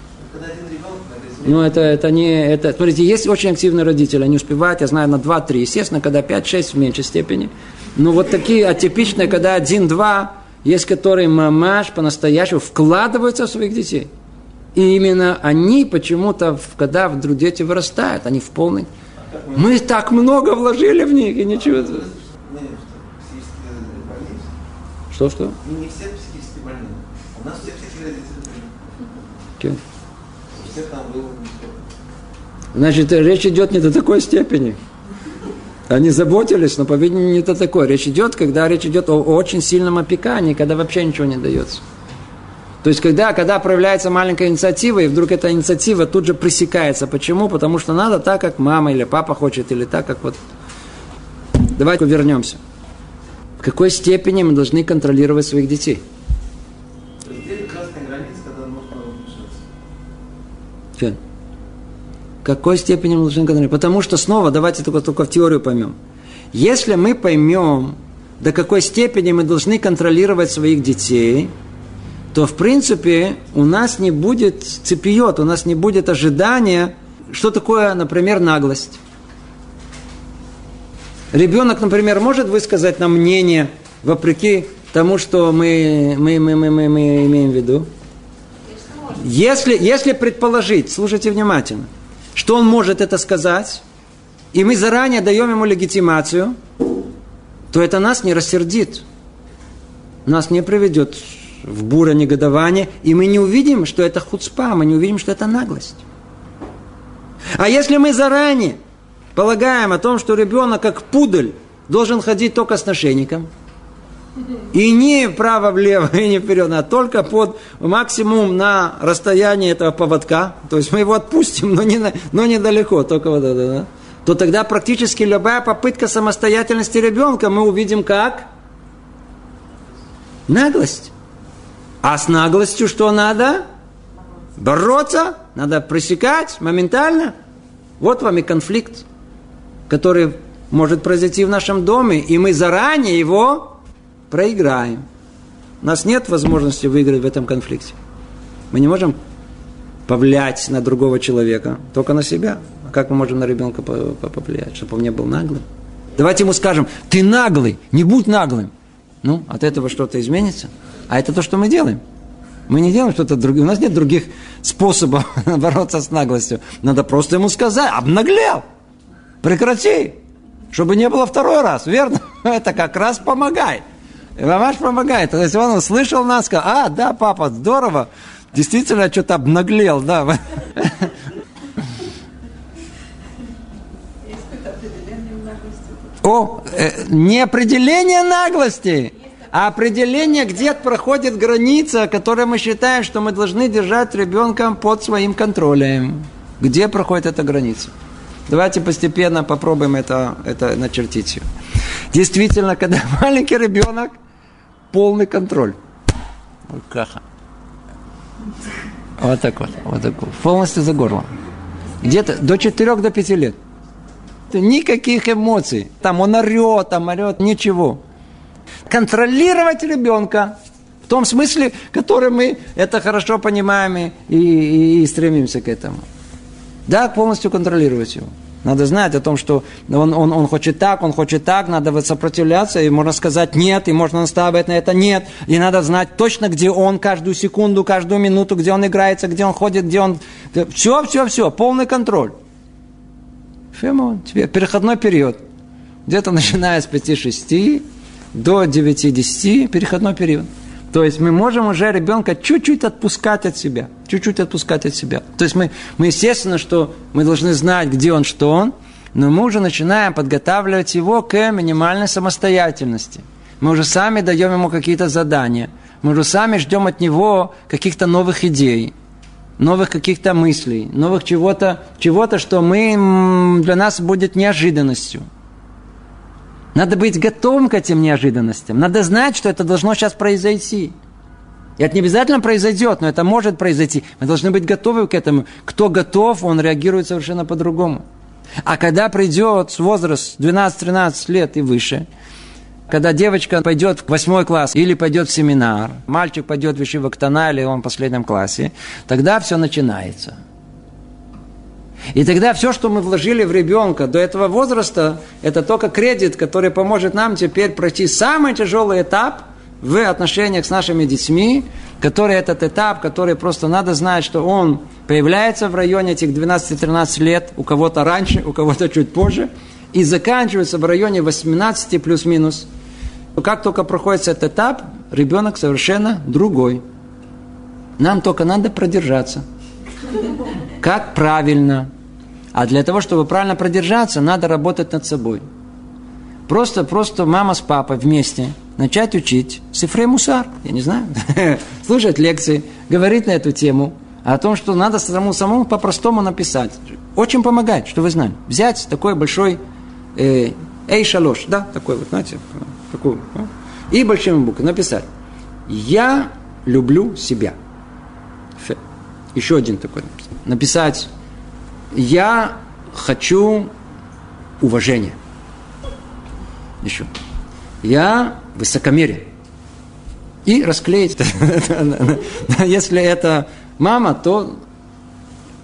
Ну, это, это не... Это, смотрите, есть очень активные родители, они успевают, я знаю, на 2-3. Естественно, когда 5-6 в меньшей степени. Но вот такие атипичные, когда 1-2, есть которые мамаш по-настоящему вкладываются в своих детей. И именно они почему-то, когда вдруг дети вырастают, они в полной... Мы так много вложили в них, и ничего... Что, что? Не все психически больные. У нас все психически родители Okay. У всех там было Значит, речь идет не до такой степени. Они заботились, но, по-видимому, не до такой. Речь идет, когда речь идет о очень сильном опекании, когда вообще ничего не дается. То есть, когда, когда проявляется маленькая инициатива, и вдруг эта инициатива тут же пресекается. Почему? Потому что надо так, как мама или папа хочет, или так, как вот... Давайте вернемся. В какой степени мы должны контролировать своих детей? То есть где красная граница, когда можно вмешаться? Че? В какой степени мы должны контролировать? Потому что снова, давайте только, только в теорию поймем. Если мы поймем, до какой степени мы должны контролировать своих детей, то, в принципе, у нас не будет цепиот, у нас не будет ожидания, что такое, например, наглость. Ребенок, например, может высказать нам мнение, вопреки тому, что мы, мы, мы, мы, мы, мы имеем в виду? Если, если предположить, слушайте внимательно, что он может это сказать, и мы заранее даем ему легитимацию, то это нас не рассердит, нас не приведет в буре негодование, и мы не увидим, что это хуцпа, мы не увидим, что это наглость. А если мы заранее полагаем о том, что ребенок как пудель должен ходить только с нашейником, и не вправо-влево, и не вперед, а только под максимум на расстоянии этого поводка, то есть мы его отпустим, но, не, но недалеко, только вот это, да, то тогда практически любая попытка самостоятельности ребенка мы увидим как наглость. А с наглостью что надо? Бороться, надо пресекать моментально. Вот вам и конфликт который может произойти в нашем доме, и мы заранее его проиграем. У нас нет возможности выиграть в этом конфликте. Мы не можем повлиять на другого человека, только на себя. А как мы можем на ребенка повлиять, чтобы он не был наглым? Давайте ему скажем, ты наглый, не будь наглым. Ну, от этого что-то изменится. А это то, что мы делаем. Мы не делаем что-то другое. У нас нет других способов бороться с наглостью. Надо просто ему сказать, обнаглел прекрати, чтобы не было второй раз, верно? Это как раз помогает. Мамаш помогает. То есть он услышал нас, сказал, а, да, папа, здорово. Действительно, что-то обнаглел, да. О, э, не определение наглости, а определение, где проходит граница, которую мы считаем, что мы должны держать ребенка под своим контролем. Где проходит эта граница? Давайте постепенно попробуем это, это начертить. Действительно, когда маленький ребенок, полный контроль. Вот каха. Вот так вот, вот так вот. Полностью за горло. Где-то до 4 до 5 лет. Никаких эмоций. Там он орет, там орет, ничего. Контролировать ребенка в том смысле, который мы это хорошо понимаем и, и, и стремимся к этому. Да, полностью контролировать его. Надо знать о том, что он, он, он хочет так, он хочет так, надо сопротивляться, и можно сказать нет, и можно наставить на это нет. И надо знать точно, где он каждую секунду, каждую минуту, где он играется, где он ходит, где он... Все, все, все, полный контроль. Фемон, тебе переходной период. Где-то начиная с 5-6 до 9-10, переходной период. То есть мы можем уже ребенка чуть-чуть отпускать от себя. Чуть-чуть отпускать от себя. То есть мы, мы естественно, что мы должны знать, где он, что он, но мы уже начинаем подготавливать его к минимальной самостоятельности. Мы уже сами даем ему какие-то задания. Мы уже сами ждем от него каких-то новых идей, новых каких-то мыслей, новых чего-то, чего-то, что мы, для нас будет неожиданностью. Надо быть готовым к этим неожиданностям. Надо знать, что это должно сейчас произойти. И это не обязательно произойдет, но это может произойти. Мы должны быть готовы к этому. Кто готов, он реагирует совершенно по-другому. А когда придет возраст 12-13 лет и выше, когда девочка пойдет в восьмой класс или пойдет в семинар, мальчик пойдет в Ишивактана или он в последнем классе, тогда все начинается – и тогда все, что мы вложили в ребенка до этого возраста, это только кредит, который поможет нам теперь пройти самый тяжелый этап в отношениях с нашими детьми, который этот этап, который просто надо знать, что он появляется в районе этих 12-13 лет, у кого-то раньше, у кого-то чуть позже, и заканчивается в районе 18 плюс-минус. Как только проходит этот этап, ребенок совершенно другой. Нам только надо продержаться. Как правильно. А для того, чтобы правильно продержаться, надо работать над собой. Просто, просто мама с папой вместе начать учить Сифрей Мусар, я не знаю, слушать лекции, говорить на эту тему, о том, что надо самому, самому по-простому написать. Очень помогает, что вы знаете. Взять такой большой э, Эй шалош, да, такой вот, знаете, такой, и большими буквами написать. Я люблю себя. Еще один такой написать. Я хочу уважения. Еще. Я высокомерие. И расклеить. Если это мама, то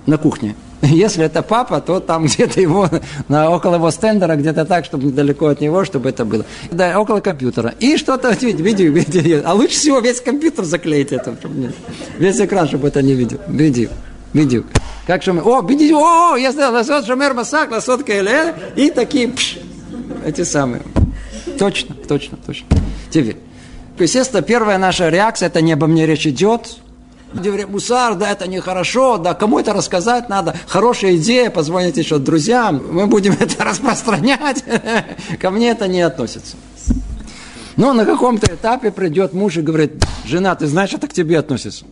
на кухне. Если это папа, то там где-то его, на, около его стендера, где-то так, чтобы недалеко от него, чтобы это было. Да, около компьютера. И что-то, видео, видео. А лучше всего весь компьютер заклеить это. Весь экран, чтобы это не видел. Видео. Видео. Как шумер? О, видите, о, я знаю, ласот шумер масак, ласот каэле. И такие, пш, эти самые. Точно, точно, точно. Теперь. Естественно, первая наша реакция, это не обо мне речь идет, Мусар, да, это нехорошо, да, кому это рассказать надо, хорошая идея, позвоните еще друзьям, мы будем это распространять, ко мне это не относится. Но на каком-то этапе придет муж и говорит, жена, ты знаешь, это к тебе относится.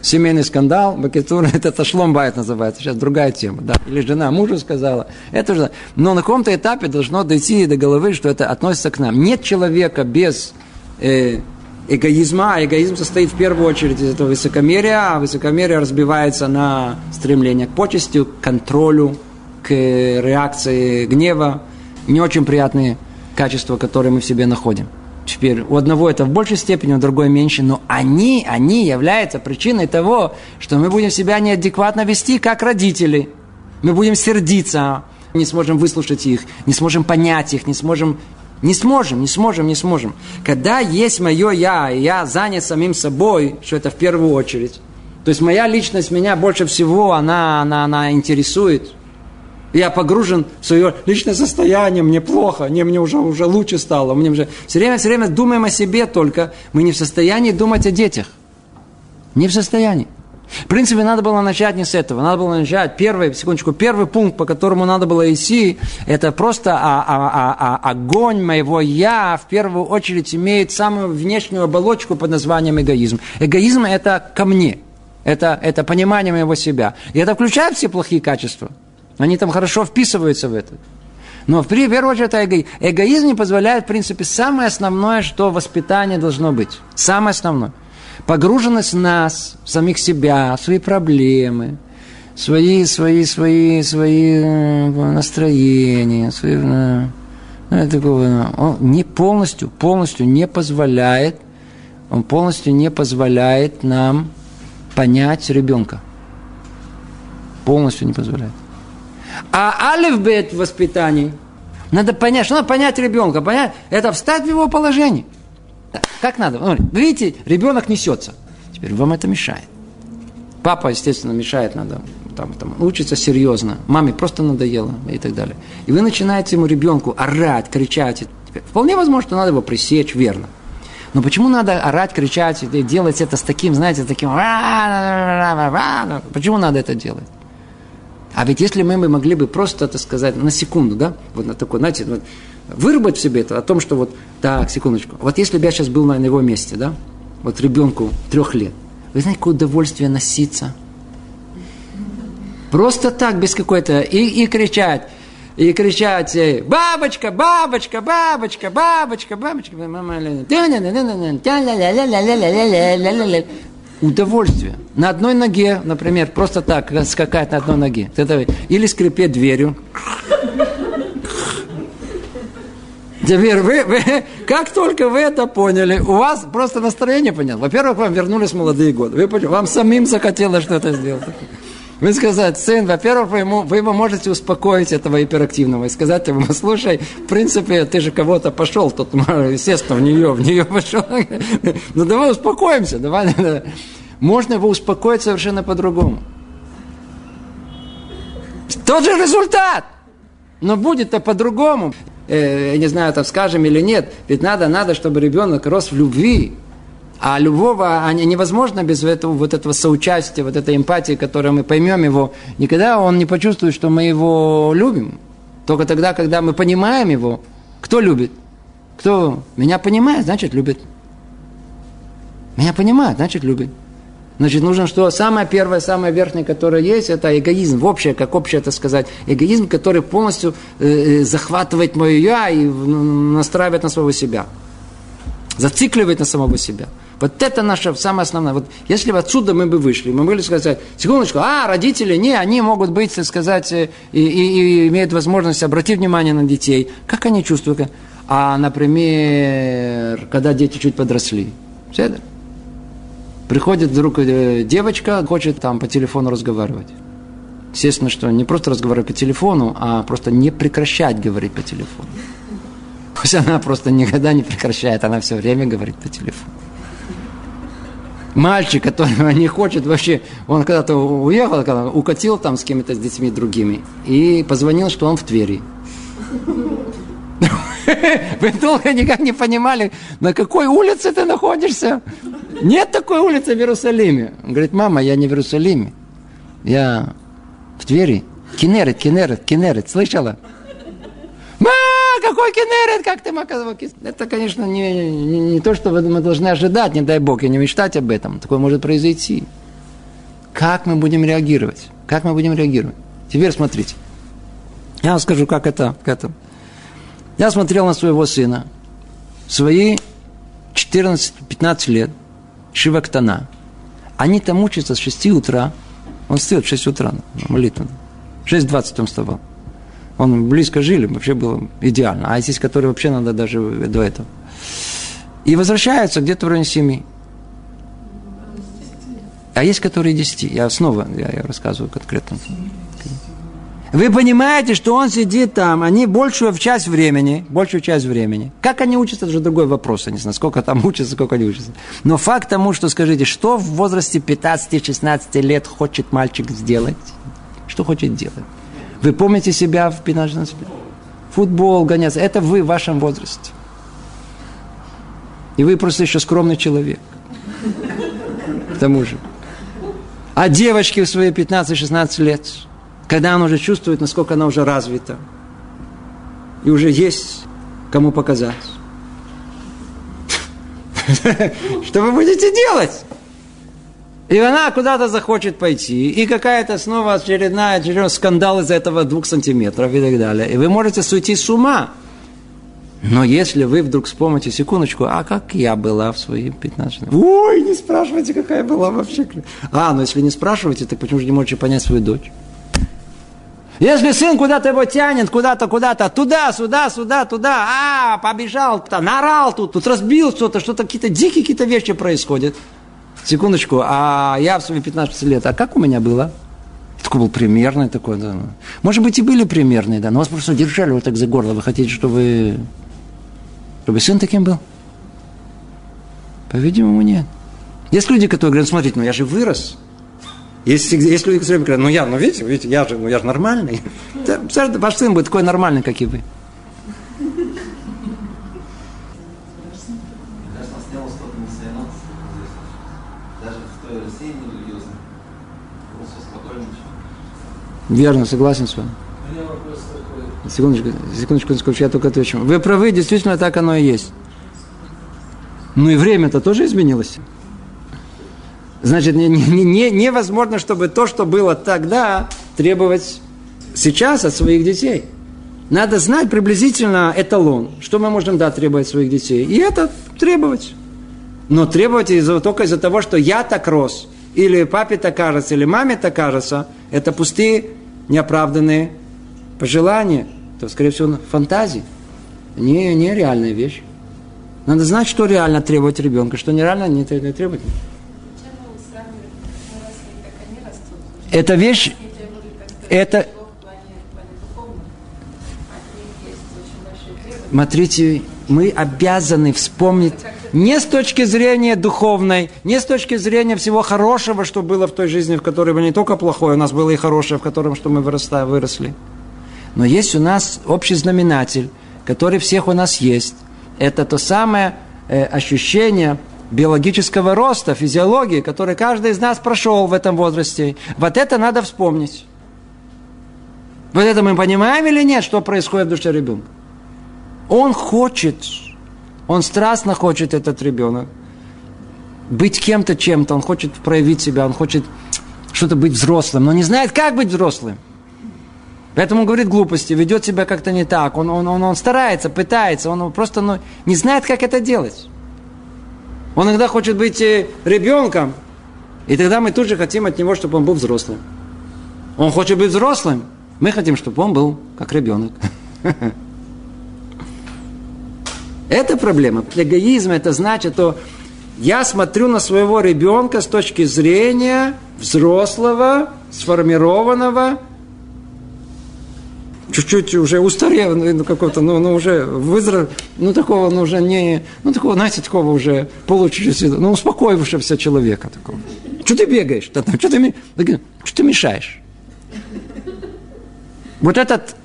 Семейный скандал, Бакитур, это ташлом байт называется, сейчас другая тема, да. Или жена мужу сказала, это же, но на каком-то этапе должно дойти до головы, что это относится к нам. Нет человека без э, эгоизма, а эгоизм состоит в первую очередь из этого высокомерия, а высокомерие разбивается на стремление к почести, к контролю, к реакции гнева. Не очень приятные качества, которые мы в себе находим. Теперь у одного это в большей степени, у другой меньше, но они, они являются причиной того, что мы будем себя неадекватно вести, как родители. Мы будем сердиться, не сможем выслушать их, не сможем понять их, не сможем не сможем, не сможем, не сможем. Когда есть мое я, и я занят самим собой, что это в первую очередь, то есть моя личность меня больше всего, она, она, она интересует. Я погружен в свое личное состояние, мне плохо, мне, мне уже, уже лучше стало. Мне уже... Все время, все время думаем о себе только. Мы не в состоянии думать о детях. Не в состоянии. В принципе, надо было начать не с этого. Надо было начать первый, секундочку, первый пункт, по которому надо было идти, это просто а, а, а, а, огонь моего я в первую очередь имеет самую внешнюю оболочку под названием эгоизм. Эгоизм это ко мне. Это, это понимание моего себя. И это включает все плохие качества. Они там хорошо вписываются в это. Но в первую очередь это эгоизм. Эгоизм не позволяет, в принципе, самое основное, что воспитание должно быть. Самое основное – погруженность нас, самих себя, в свои проблемы, свои, свои, свои, свои э, настроения, свои, ну, такого, он не полностью, полностью не позволяет, он полностью не позволяет нам понять ребенка. Полностью не позволяет. А алиф бет в воспитании надо понять, что надо понять ребенка, понять, это встать в его положение. Как надо? Вы видите, ребенок несется. Теперь вам это мешает. Папа, естественно, мешает, надо там, там, учиться серьезно. Маме просто надоело и так далее. И вы начинаете ему ребенку орать, кричать. Теперь, вполне возможно, что надо его пресечь, верно. Но почему надо орать, кричать и делать это с таким, знаете, таким... Почему надо это делать? А ведь если мы, могли бы просто, так сказать, на секунду, да, вот на такой, знаете, вот, выработать в себе это, о том, что вот, так, секундочку, вот если бы я сейчас был на его месте, да, вот ребенку трех лет, вы знаете, какое удовольствие носиться? Просто так, без какой-то, и, и кричать, и кричать, бабочка, бабочка, бабочка, бабочка, бабочка, удовольствие. На одной ноге, например, просто так скакать на одной ноге. Или скрипеть дверью. Теперь вы, вы, как только вы это поняли, у вас просто настроение понятно. Во-первых, вам вернулись молодые годы. Вы, вам самим захотелось что-то сделать. Вы сказать, сын, во-первых, вы ему, вы ему можете успокоить этого гиперактивного и сказать ему, слушай, в принципе, ты же кого-то пошел, тут, естественно, в нее, в нее пошел. Ну, давай успокоимся, давай. Можно его успокоить совершенно по-другому. Тот же результат, но будет-то по-другому э, я не знаю, там скажем или нет, ведь надо, надо, чтобы ребенок рос в любви. А любого невозможно без этого, вот этого соучастия, вот этой эмпатии, которой мы поймем его. Никогда он не почувствует, что мы его любим. Только тогда, когда мы понимаем его. Кто любит? Кто меня понимает, значит любит. Меня понимает, значит любит. Значит, нужно, что самое первое, самое верхнее, которое есть, это эгоизм. В общее, как общее это сказать. Эгоизм, который полностью э, э захватывает мое я и настраивает на своего себя. Зацикливает на самого себя. Вот это наша самая основная. Вот если бы отсюда мы бы вышли, мы могли сказать, секундочку, а, родители, не, они могут быть, так сказать, и, и, и имеют возможность обратить внимание на детей. Как они чувствуют? А, например, когда дети чуть подросли. Все это? Приходит вдруг э, девочка, хочет там по телефону разговаривать. Естественно, что не просто разговаривать по телефону, а просто не прекращать говорить по телефону. Пусть она просто никогда не прекращает, она все время говорит по телефону. Мальчик, который не хочет вообще, он когда-то уехал, когда укатил там с кем-то, с детьми другими, и позвонил, что он в Твери. Вы долго никак не понимали, на какой улице ты находишься. Нет такой улицы в Иерусалиме. Он говорит, мама, я не в Иерусалиме. Я в Твери. Кинерет, Кинерет, Кинерет. Слышала? Ма, какой Кинерет, как ты оказывал Это, конечно, не, не, не то, что мы должны ожидать, не дай Бог, и не мечтать об этом. Такое может произойти. Как мы будем реагировать? Как мы будем реагировать? Теперь смотрите. Я вам скажу, как это, как это. Я смотрел на своего сына. Свои 14-15 лет – Шивактана. Они там учатся с 6 утра. Он встает в 6 утра на молитву. В 6.20 он вставал. Он близко жили, вообще было идеально. А есть, которые вообще надо даже до этого. И возвращаются где-то в районе 7. А есть, которые 10. Я снова я, я рассказываю конкретно. Вы понимаете, что он сидит там, они большую часть времени, большую часть времени. Как они учатся, это уже другой вопрос. Я не знаю, сколько там учатся, сколько они учатся. Но факт тому, что скажите, что в возрасте 15-16 лет хочет мальчик сделать? Что хочет делать? Вы помните себя в 15 лет? Футбол гоняться. Это вы в вашем возрасте. И вы просто еще скромный человек. К тому же. А девочке в свои 15-16 лет, когда она уже чувствует, насколько она уже развита, и уже есть кому показать. Что вы будете делать? И она куда-то захочет пойти, и какая-то снова очередная, очередной скандал из-за этого двух сантиметров и так далее. И вы можете сойти с ума. Но если вы вдруг вспомните, секундочку, а как я была в свои 15 лет? Ой, не спрашивайте, какая была вообще. А, ну если не спрашиваете, так почему же не можете понять свою дочь? Если сын куда-то его тянет, куда-то, куда-то, туда, сюда, сюда, туда, а, побежал, нарал тут, тут разбил что-то, что-то, какие-то дикие какие-то вещи происходят. Секундочку, а я в свои 15 лет, а как у меня было? Такой был примерный такой, да. Может быть, и были примерные, да, но вас просто держали вот так за горло. Вы хотите, чтобы, чтобы сын таким был? По-видимому, нет. Есть люди, которые говорят, смотрите, ну я же вырос. Есть, есть люди, которые говорят, ну я, ну видите, видите, я же, ну я же нормальный. Да, ваш сын будет такой нормальный, как и вы. Верно, согласен с вами. Секундочку, секундочку, секундочку, я только отвечу. Вы правы, действительно так оно и есть. Ну и время-то тоже изменилось. Значит, не, не, не, невозможно, чтобы то, что было тогда, требовать сейчас от своих детей. Надо знать приблизительно эталон, что мы можем да, требовать своих детей. И это требовать. Но требовать из только из-за того, что я так рос, или папе так кажется, или маме так кажется, это пустые, неоправданные пожелания. То, скорее всего, фантазии. Не, не реальная вещь. Надо знать, что реально требовать ребенка, что нереально не требовать. Эта вещь, это... Смотрите, мы обязаны вспомнить не с точки зрения духовной, не с точки зрения всего хорошего, что было в той жизни, в которой было не только плохое, у нас было и хорошее, в котором что мы выросли. Но есть у нас общий знаменатель, который всех у нас есть. Это то самое э, ощущение биологического роста, физиологии, который каждый из нас прошел в этом возрасте. Вот это надо вспомнить. Вот это мы понимаем или нет, что происходит в душе ребенка? Он хочет он страстно хочет, этот ребенок, быть кем-то, чем-то. Он хочет проявить себя, он хочет что-то быть взрослым, но не знает, как быть взрослым. Поэтому он говорит глупости, ведет себя как-то не так. Он, он, он, он старается, пытается, он просто ну, не знает, как это делать. Он иногда хочет быть э, ребенком, и тогда мы тут же хотим от него, чтобы он был взрослым. Он хочет быть взрослым, мы хотим, чтобы он был как ребенок. Это проблема. Эгоизм это значит, что я смотрю на своего ребенка с точки зрения взрослого, сформированного, чуть-чуть уже устарел, ну, какого-то, ну, ну, уже вызрел, ну, такого, ну, уже не, ну, такого, знаете, такого уже получившегося, ну, успокоившегося человека такого. Что ты бегаешь? Что ты, что ты мешаешь? Вот этот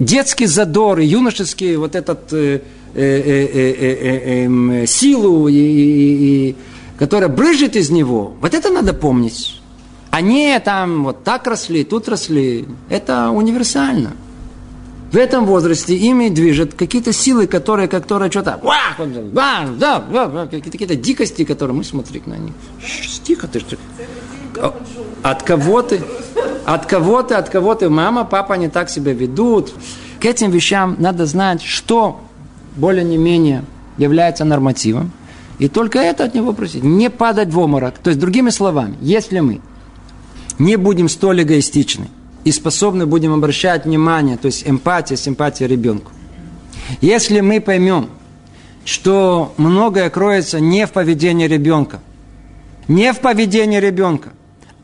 детский задор и юношеский вот этот силу, которая брыжет из него, вот это надо помнить. Не там вот так росли, тут росли. Это универсально. В этом возрасте ими движет какие-то силы, которые, которые что-то, какие-то дикости, которые мы смотрим на них. Тихо ты? От кого ты? От кого ты, от кого ты? Мама, папа не так себя ведут. К этим вещам надо знать, что более-менее является нормативом, и только это от него просить. Не падать в оморок. То есть, другими словами, если мы не будем столь эгоистичны и способны будем обращать внимание, то есть эмпатия, симпатия ребенку, если мы поймем, что многое кроется не в поведении ребенка, не в поведении ребенка,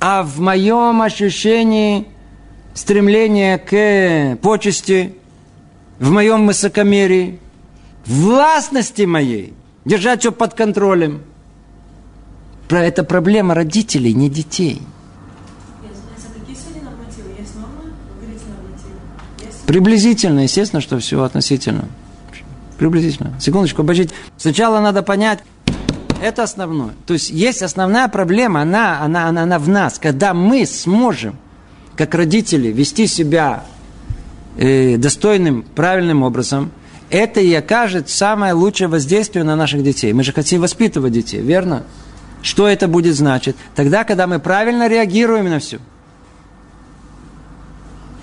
а в моем ощущении стремления к почести, в моем высокомерии, властности моей, держать все под контролем. Это проблема родителей, не детей. Приблизительно, естественно, что все относительно. Приблизительно. Секундочку, обождите. Сначала надо понять, Это основное. То есть есть основная проблема, она, она, она, она в нас. Когда мы сможем, как родители, вести себя э, достойным, правильным образом, это и окажет самое лучшее воздействие на наших детей. Мы же хотим воспитывать детей, верно? Что это будет значить? Тогда, когда мы правильно реагируем на все.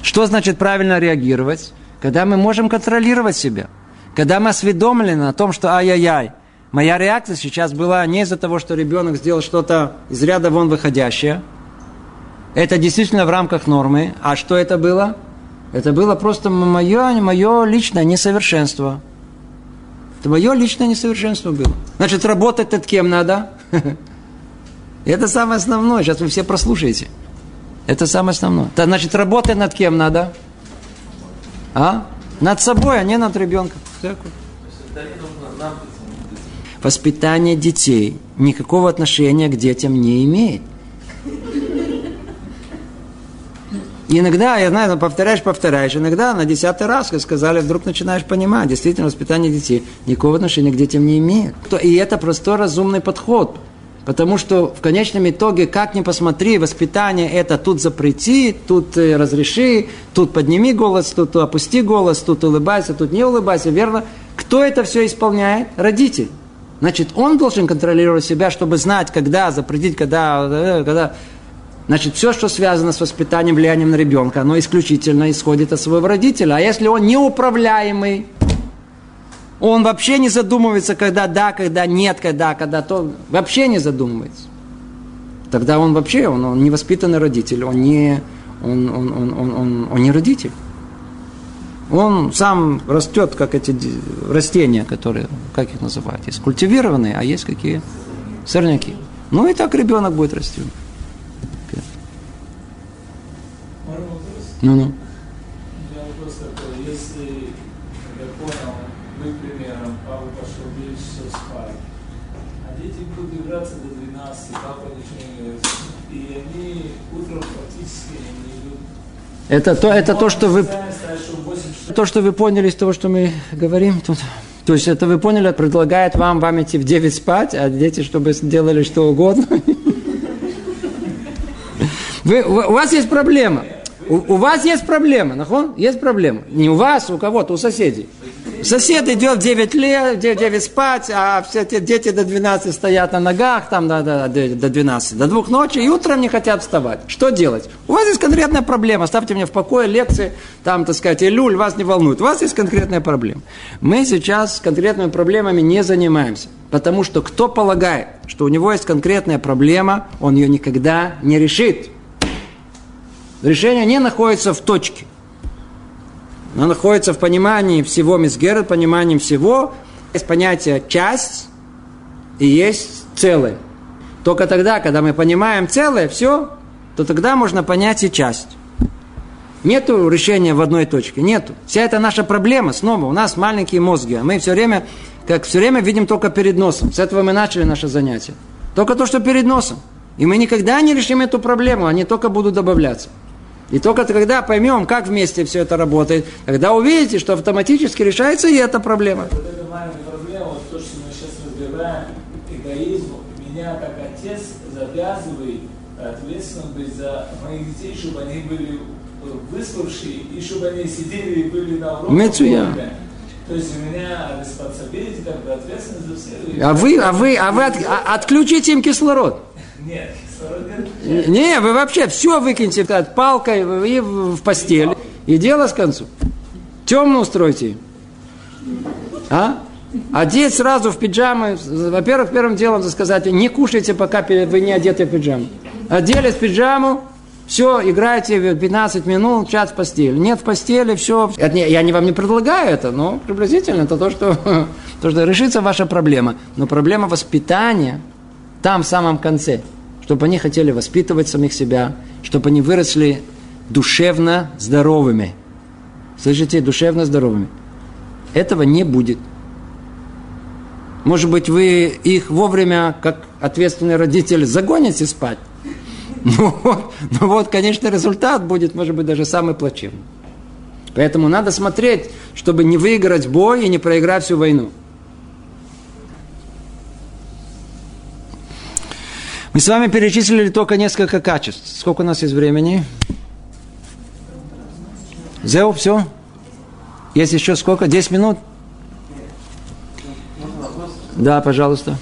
Что значит правильно реагировать? Когда мы можем контролировать себя. Когда мы осведомлены о том, что ай-яй-яй, моя реакция сейчас была не из-за того, что ребенок сделал что-то из ряда вон выходящее. Это действительно в рамках нормы. А что это было? Это было просто мое, мое личное несовершенство. Это мое личное несовершенство было. Значит, работать над кем надо? Это самое основное. Сейчас вы все прослушаете. Это самое основное. Это значит, работать над кем надо? А? Над собой, а не над ребенком. Воспитание детей никакого отношения к детям не имеет. Иногда, я знаю, повторяешь, повторяешь, иногда на десятый раз, как сказали, вдруг начинаешь понимать, действительно, воспитание детей никакого отношения к детям не имеет. И это простой разумный подход. Потому что в конечном итоге, как ни посмотри, воспитание это тут запрети, тут э, разреши, тут подними голос, тут опусти голос, тут улыбайся, тут не улыбайся, верно? Кто это все исполняет? Родитель. Значит, он должен контролировать себя, чтобы знать, когда запретить, когда, э, когда Значит, все, что связано с воспитанием, влиянием на ребенка, оно исключительно исходит от своего родителя. А если он неуправляемый, он вообще не задумывается, когда да, когда нет, когда, когда то. Вообще не задумывается. Тогда он вообще, он, он невоспитанный родитель, он не, он, он, он, он, он, он не родитель. Он сам растет, как эти растения, которые, как их называют, есть культивированные, а есть какие? Сорняки. Ну и так ребенок будет расти. Ну, ну. Я вопрос такой, если, я понял, вы примером, папа пошел в 9 часов спать, а дети будут играться до 12, папа ничего не говорит, и они утром фактически не идут. Это то, это то, что вы, Специально ставят, что в 8 часов то, что вы поняли из того, что мы говорим тут. То есть это вы поняли, предлагает вам, вам идти в 9 спать, а дети, чтобы сделали что угодно. Вы, у вас есть проблема. У, у вас есть проблема, нахон? Есть проблема. Не у вас, у кого-то, у соседей. Сосед идет в 9 лет, в 9 спать, а все эти дети до 12 стоят на ногах, там до, до, до до 12, до двух ночи, и утром не хотят вставать. Что делать? У вас есть конкретная проблема, ставьте мне в покое лекции, там, так сказать, Илюль, вас не волнует. У вас есть конкретная проблема. Мы сейчас конкретными проблемами не занимаемся. Потому что кто полагает, что у него есть конкретная проблема, он ее никогда не решит. Решение не находится в точке. Оно находится в понимании всего Мисгера, понимании всего. Есть понятие часть и есть целое. Только тогда, когда мы понимаем целое, все, то тогда можно понять и часть. Нету решения в одной точке, нету. Вся эта наша проблема, снова, у нас маленькие мозги, а мы все время, как все время видим только перед носом. С этого мы начали наше занятие. Только то, что перед носом. И мы никогда не решим эту проблему, они только будут добавляться. И только когда поймем, как вместе все это работает, тогда увидите, что автоматически решается и эта проблема. Вот эта проблема, вот то, что мы сейчас разбираем, эгоизм, меня как отец завязывает ответственность быть за моих детей, чтобы они были э, выспавшие, и чтобы они сидели и были на уроках. Мецуя. То есть у меня как бы ответственность за всех. А вы, а вы, а вы от- а- отключите им кислород. Не, вы вообще все выкиньте так, палкой и в постель. И дело с концу. Темно устройте. А? Одеть сразу в пиджамы. Во-первых, первым делом сказать, не кушайте, пока вы не одеты в пиджаму. Одели в пиджаму, все, играйте 15 минут, час в постели. Нет в постели, все. Я не вам не предлагаю это, но приблизительно это то, что, то, что решится ваша проблема. Но проблема воспитания там, в самом конце. Чтобы они хотели воспитывать самих себя, чтобы они выросли душевно здоровыми. Слышите, душевно здоровыми. Этого не будет. Может быть, вы их вовремя, как ответственный родитель, загоните спать. Ну вот, ну вот, конечно, результат будет, может быть, даже самый плачевный. Поэтому надо смотреть, чтобы не выиграть бой и не проиграть всю войну. Мы с вами перечислили только несколько качеств. Сколько у нас есть времени? Зеу, все? Есть еще сколько? 10 минут? Да, пожалуйста.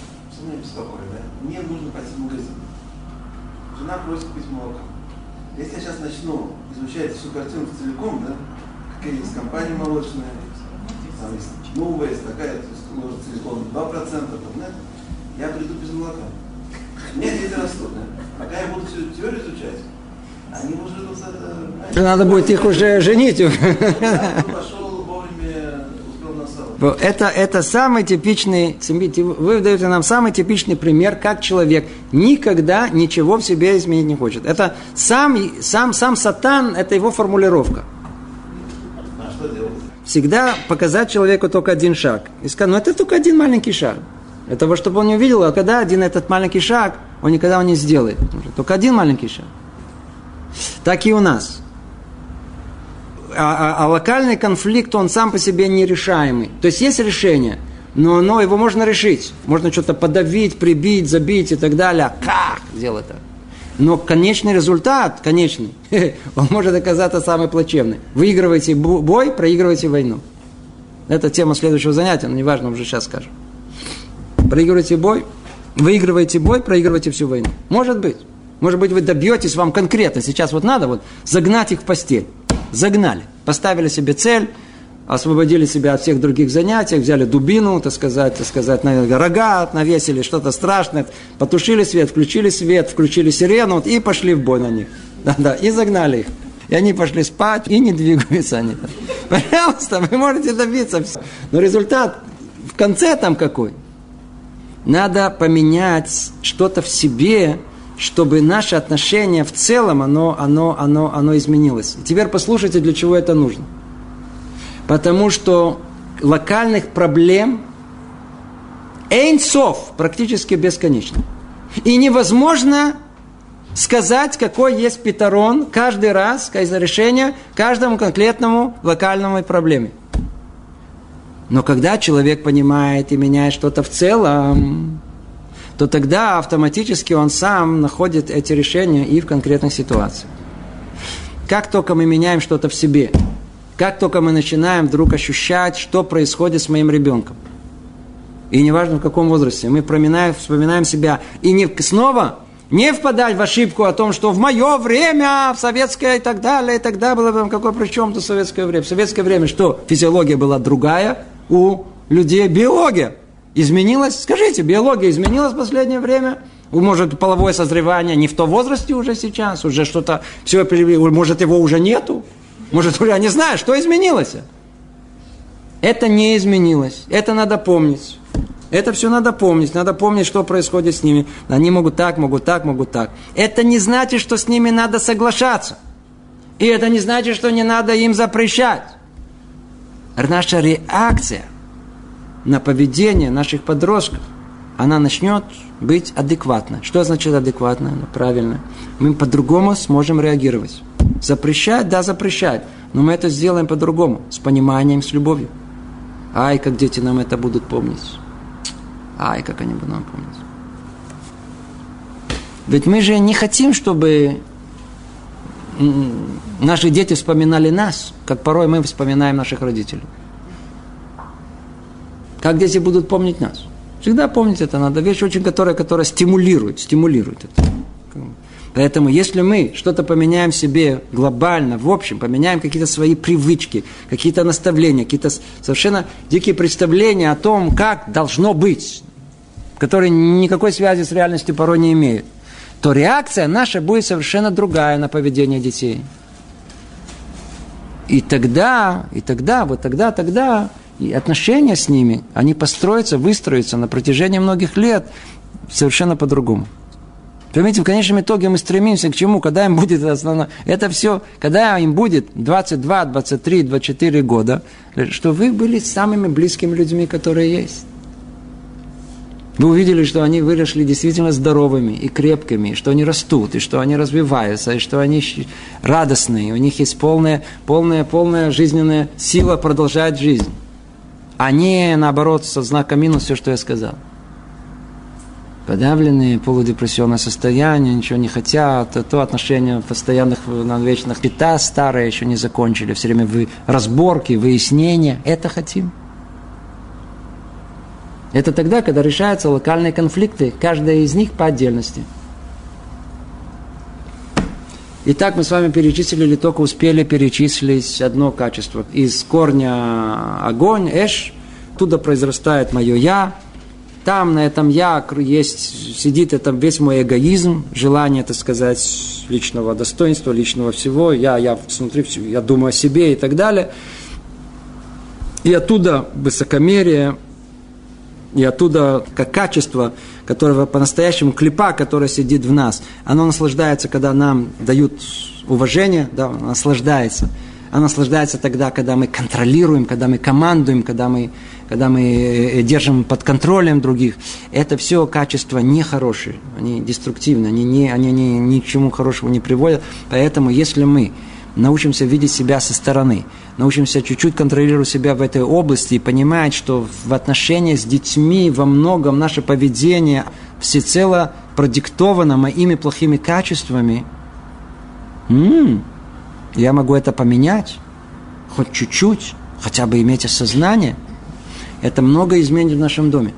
Мне нужно пойти в магазин. Жена просит купить молоко. Если я сейчас начну изучать всю картину целиком, да, какие есть компании молочные, там есть новая, есть такая, то есть целиком 2%, там, да, я приду без молока. У меня дети растут, да. Пока я буду всю теорию изучать, они уже э, знаете, Надо будет их уже женить. Да, пошел вовремя, успел на сало. Это, это самый типичный, вы даете нам самый типичный пример, как человек никогда ничего в себе изменить не хочет. Это сам, сам, сам сатан, это его формулировка. А что делать? Всегда показать человеку только один шаг. И сказать, ну это только один маленький шаг. Для того, чтобы он не увидел, а когда один этот маленький шаг, он никогда не сделает. Только один маленький шаг. Так и у нас. А, а- а локальный конфликт, он сам по себе нерешаемый. То есть есть решение, но, но его можно решить. Можно что-то подавить, прибить, забить и так далее. А как сделать так? Но конечный результат, конечный, он может оказаться самый плачевный. Выигрываете бо- бой, проигрываете войну. Это тема следующего занятия, но неважно, уже сейчас скажем. Проигрываете бой, выигрываете бой, проигрываете всю войну. Может быть. Может быть, вы добьетесь, вам конкретно сейчас вот надо вот загнать их в постель. Загнали. Поставили себе цель, освободили себя от всех других занятий, взяли дубину, так сказать, так сказать, на рога навесили, что-то страшное, потушили свет, включили свет, включили сирену вот, и пошли в бой на них. Да-да, и загнали их. И они пошли спать, и не двигаются они. Пожалуйста, вы можете добиться. Но результат в конце там какой? Надо поменять что-то в себе, чтобы наше отношение в целом, оно, оно, оно, оно изменилось. И теперь послушайте, для чего это нужно. Потому что локальных проблем эйнсов практически бесконечно. И невозможно сказать, какой есть петрон каждый раз, какое решение каждому конкретному локальному проблеме. Но когда человек понимает и меняет что-то в целом, то тогда автоматически он сам находит эти решения и в конкретных ситуациях. Как только мы меняем что-то в себе, как только мы начинаем вдруг ощущать, что происходит с моим ребенком, и неважно в каком возрасте, мы вспоминаем, вспоминаем себя, и не снова не впадать в ошибку о том, что в мое время, в советское и так далее, и тогда было бы какое при чем то советское время. В советское время что? Физиология была другая, у людей биология изменилась. Скажите, биология изменилась в последнее время? Может, половое созревание не в том возрасте уже сейчас, уже что-то, все, может, его уже нету? Может, я не знаю, что изменилось? Это не изменилось. Это надо помнить. Это все надо помнить. Надо помнить, что происходит с ними. Они могут так, могут так, могут так. Это не значит, что с ними надо соглашаться. И это не значит, что не надо им запрещать. Наша реакция на поведение наших подростков, она начнет быть адекватной. Что значит адекватно? Ну, правильно. Мы по-другому сможем реагировать. Запрещать? Да, запрещать. Но мы это сделаем по-другому. С пониманием, с любовью. Ай, как дети нам это будут помнить. Ай, как они будут нам помнить. Ведь мы же не хотим, чтобы наши дети вспоминали нас, как порой мы вспоминаем наших родителей. Как дети будут помнить нас? Всегда помнить это надо. Вещь очень, которая, которая стимулирует, стимулирует это. Поэтому, если мы что-то поменяем в себе глобально, в общем, поменяем какие-то свои привычки, какие-то наставления, какие-то совершенно дикие представления о том, как должно быть, которые никакой связи с реальностью порой не имеют, то реакция наша будет совершенно другая на поведение детей. И тогда, и тогда, вот тогда, тогда и отношения с ними, они построятся, выстроятся на протяжении многих лет совершенно по-другому. Понимаете, в конечном итоге мы стремимся к чему? Когда им будет основное... Это все, когда им будет 22, 23, 24 года, что вы были самыми близкими людьми, которые есть. Вы увидели, что они выросли действительно здоровыми и крепкими, и что они растут, и что они развиваются, и что они радостные, у них есть полная, полная, полная жизненная сила продолжать жизнь. А не, наоборот, со знаком минус все, что я сказал. подавленные, полудепрессионное состояние, ничего не хотят, то, отношения постоянных вечных пита старые еще не закончили, все время вы разборки, выяснения, это хотим. Это тогда, когда решаются локальные конфликты, каждая из них по отдельности. Итак, мы с вами перечислили, или только успели перечислить одно качество. Из корня огонь, эш, оттуда произрастает мое я, там, на этом я, есть, сидит это весь мой эгоизм, желание, так сказать, личного достоинства, личного всего, я, я смотрю, я думаю о себе и так далее. И оттуда высокомерие, и оттуда как качество, которое по-настоящему клипа, которое сидит в нас, оно наслаждается, когда нам дают уважение, да, наслаждается. Оно наслаждается тогда, когда мы контролируем, когда мы командуем, когда мы, когда мы э, держим под контролем других. Это все качества нехорошие, они деструктивны, они, не, они не, ни к чему хорошему не приводят. Поэтому если мы научимся видеть себя со стороны, научимся чуть-чуть контролировать себя в этой области и понимать, что в отношении с детьми во многом наше поведение всецело продиктовано моими плохими качествами, м-м, я могу это поменять, хоть чуть-чуть, хотя бы иметь осознание, это много изменит в нашем доме.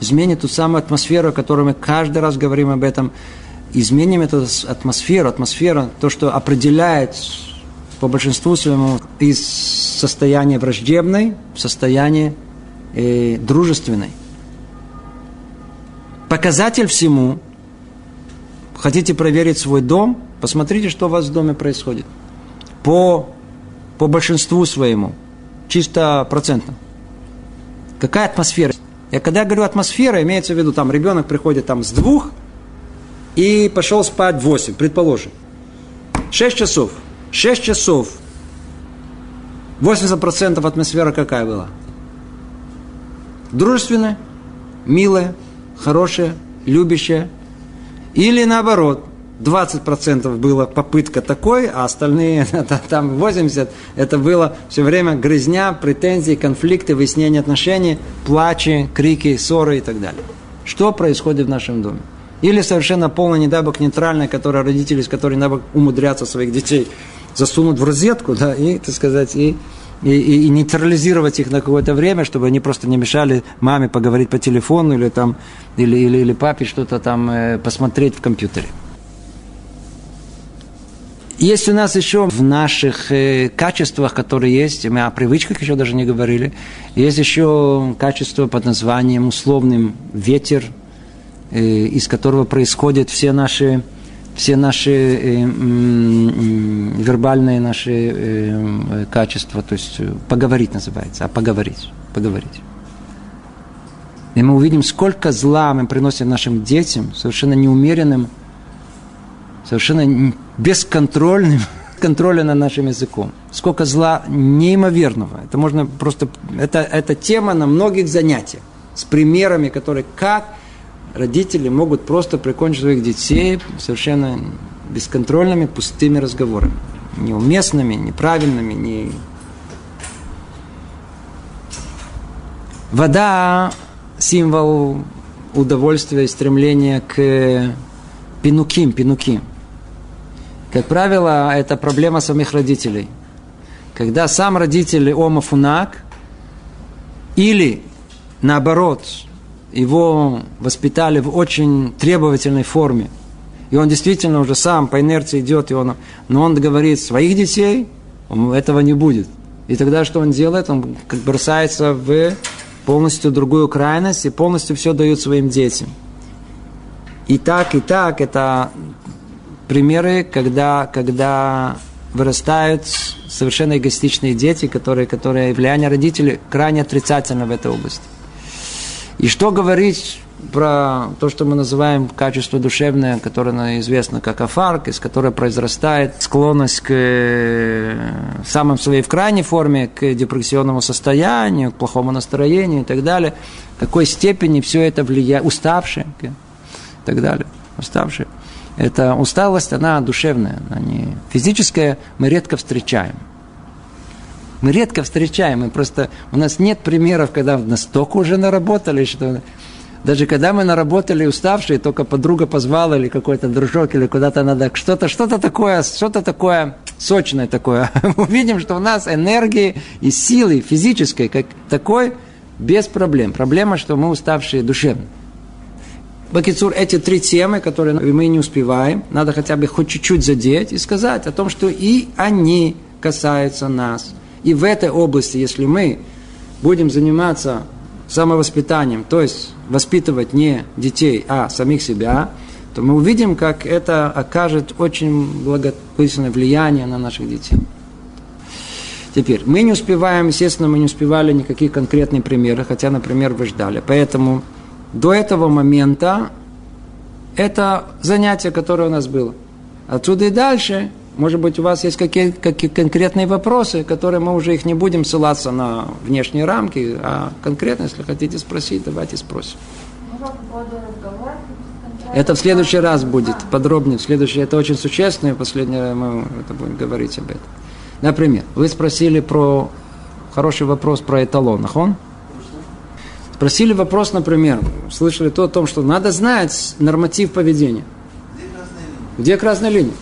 Изменит ту самую атмосферу, о которой мы каждый раз говорим об этом, изменим эту атмосферу, атмосфера, то, что определяет по большинству своему из состояния враждебной в состояние э, дружественной. Показатель всему, хотите проверить свой дом, посмотрите, что у вас в доме происходит. По, по большинству своему, чисто процентно. Какая атмосфера? Я когда говорю атмосфера, имеется в виду, там ребенок приходит там с двух и пошел спать в 8, предположим. 6 часов. 6 часов. 80% атмосфера какая была? Дружественная, милая, хорошая, любящая. Или наоборот, 20% было попытка такой, а остальные, там 80%, это было все время грызня, претензии, конфликты, выяснение отношений, плачи, крики, ссоры и так далее. Что происходит в нашем доме? Или совершенно полно, не дай бог, нейтральное, которое родители, с дай бог, умудрятся своих детей засунуть в розетку, да, и, так сказать, и, и, и, и нейтрализировать их на какое-то время, чтобы они просто не мешали маме поговорить по телефону или, там, или, или, или папе что-то там э, посмотреть в компьютере. Есть у нас еще в наших э, качествах, которые есть, мы о привычках еще даже не говорили, есть еще качество под названием условным ветер, из которого происходят все наши, все наши э, вербальные наши э, качества, то есть поговорить называется, а поговорить, поговорить. И мы увидим, сколько зла мы приносим нашим детям, совершенно неумеренным, совершенно бесконтрольным, контроля над нашим языком. Сколько зла неимоверного. Это можно просто... Это, это тема на многих занятиях с примерами, которые как родители могут просто прикончить своих детей совершенно бесконтрольными, пустыми разговорами. Неуместными, неправильными, не... Вода – символ удовольствия и стремления к пинуким, пинуким. Как правило, это проблема самих родителей. Когда сам родитель омафунак, или наоборот – его воспитали в очень требовательной форме. И он действительно уже сам по инерции идет, и он, но он говорит, своих детей этого не будет. И тогда что он делает? Он как бросается в полностью другую крайность и полностью все дает своим детям. И так, и так, это примеры, когда, когда вырастают совершенно эгоистичные дети, которые, которые влияние родителей крайне отрицательно в этой области. И что говорить про то, что мы называем качество душевное, которое известно как афарк, из которого произрастает склонность к э, самым своей в крайней форме, к депрессионному состоянию, к плохому настроению и так далее. В какой степени все это влияет, уставшие и так далее, уставшие. Эта усталость, она душевная, она не физическая, мы редко встречаем – мы редко встречаем, мы просто, у нас нет примеров, когда настолько уже наработали, что Даже когда мы наработали уставшие, только подруга позвала или какой-то дружок, или куда-то надо, что-то, что-то такое, что-то такое сочное такое. Мы видим, что у нас энергии и силы физической, как такой, без проблем. Проблема, что мы уставшие душевно. Бакицур, эти три темы, которые мы не успеваем, надо хотя бы хоть чуть-чуть задеть и сказать о том, что и они касаются нас. И в этой области, если мы будем заниматься самовоспитанием, то есть воспитывать не детей, а самих себя, то мы увидим, как это окажет очень благоприятное влияние на наших детей. Теперь, мы не успеваем, естественно, мы не успевали никаких конкретных примеров, хотя, например, вы ждали. Поэтому до этого момента это занятие, которое у нас было. Отсюда и дальше, может быть, у вас есть какие-то какие конкретные вопросы, которые мы уже их не будем ссылаться на внешние рамки, а конкретно, если хотите спросить, давайте спросим. Это в следующий раз будет подробнее. В следующий, это очень существенно, и последнее мы это будем говорить об этом. Например, вы спросили про хороший вопрос про эталон. Он? Спросили вопрос, например, слышали то о том, что надо знать норматив поведения. Где красная линия?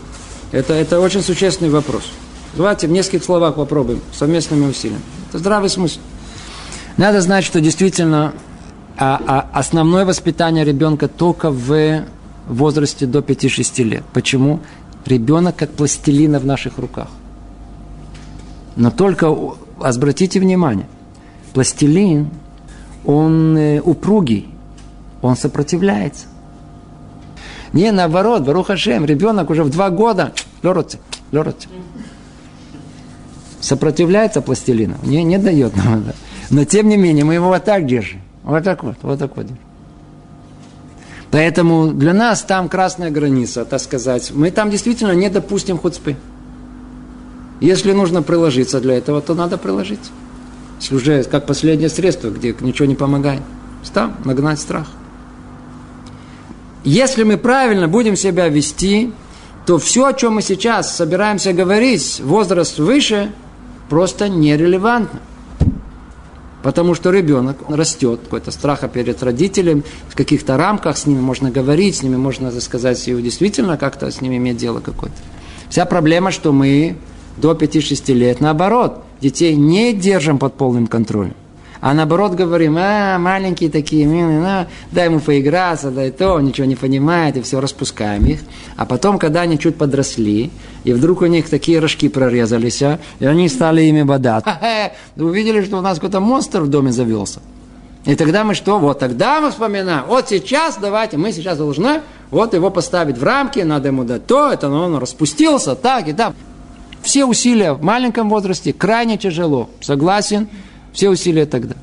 Это, это очень существенный вопрос. Давайте в нескольких словах попробуем совместными усилиями. Это здравый смысл. Надо знать, что действительно а, а основное воспитание ребенка только в возрасте до 5-6 лет. Почему? Ребенок как пластилина в наших руках. Но только обратите внимание, пластилин он э, упругий, он сопротивляется. Не наоборот, Баруха Шем, ребенок уже в два года, лороцы, лороцы. Сопротивляется пластилину, не, не дает нам это. Но тем не менее, мы его вот так держим. Вот так вот, вот так вот. Поэтому для нас там красная граница, так сказать. Мы там действительно не допустим хуцпы. Если нужно приложиться для этого, то надо приложиться уже как последнее средство, где ничего не помогает. Там нагнать страх. Если мы правильно будем себя вести, то все, о чем мы сейчас собираемся говорить, возраст выше, просто нерелевантно. Потому что ребенок растет, какой-то страха перед родителем, в каких-то рамках с ними можно говорить, с ними можно, сказать, его действительно как-то с ними иметь дело какое-то. Вся проблема, что мы до 5-6 лет, наоборот, детей не держим под полным контролем. А наоборот говорим, а, маленькие такие, милые, ну, дай ему поиграться, дай то, он ничего не понимает, и все, распускаем их. А потом, когда они чуть подросли, и вдруг у них такие рожки прорезались, а, и они стали ими бодать. Увидели, что у нас какой-то монстр в доме завелся. И тогда мы что? Вот тогда мы вспоминаем. Вот сейчас давайте, мы сейчас должны вот его поставить в рамки, надо ему дать то, это он распустился, так и так. Все усилия в маленьком возрасте крайне тяжело. Согласен? Все усилия тогда.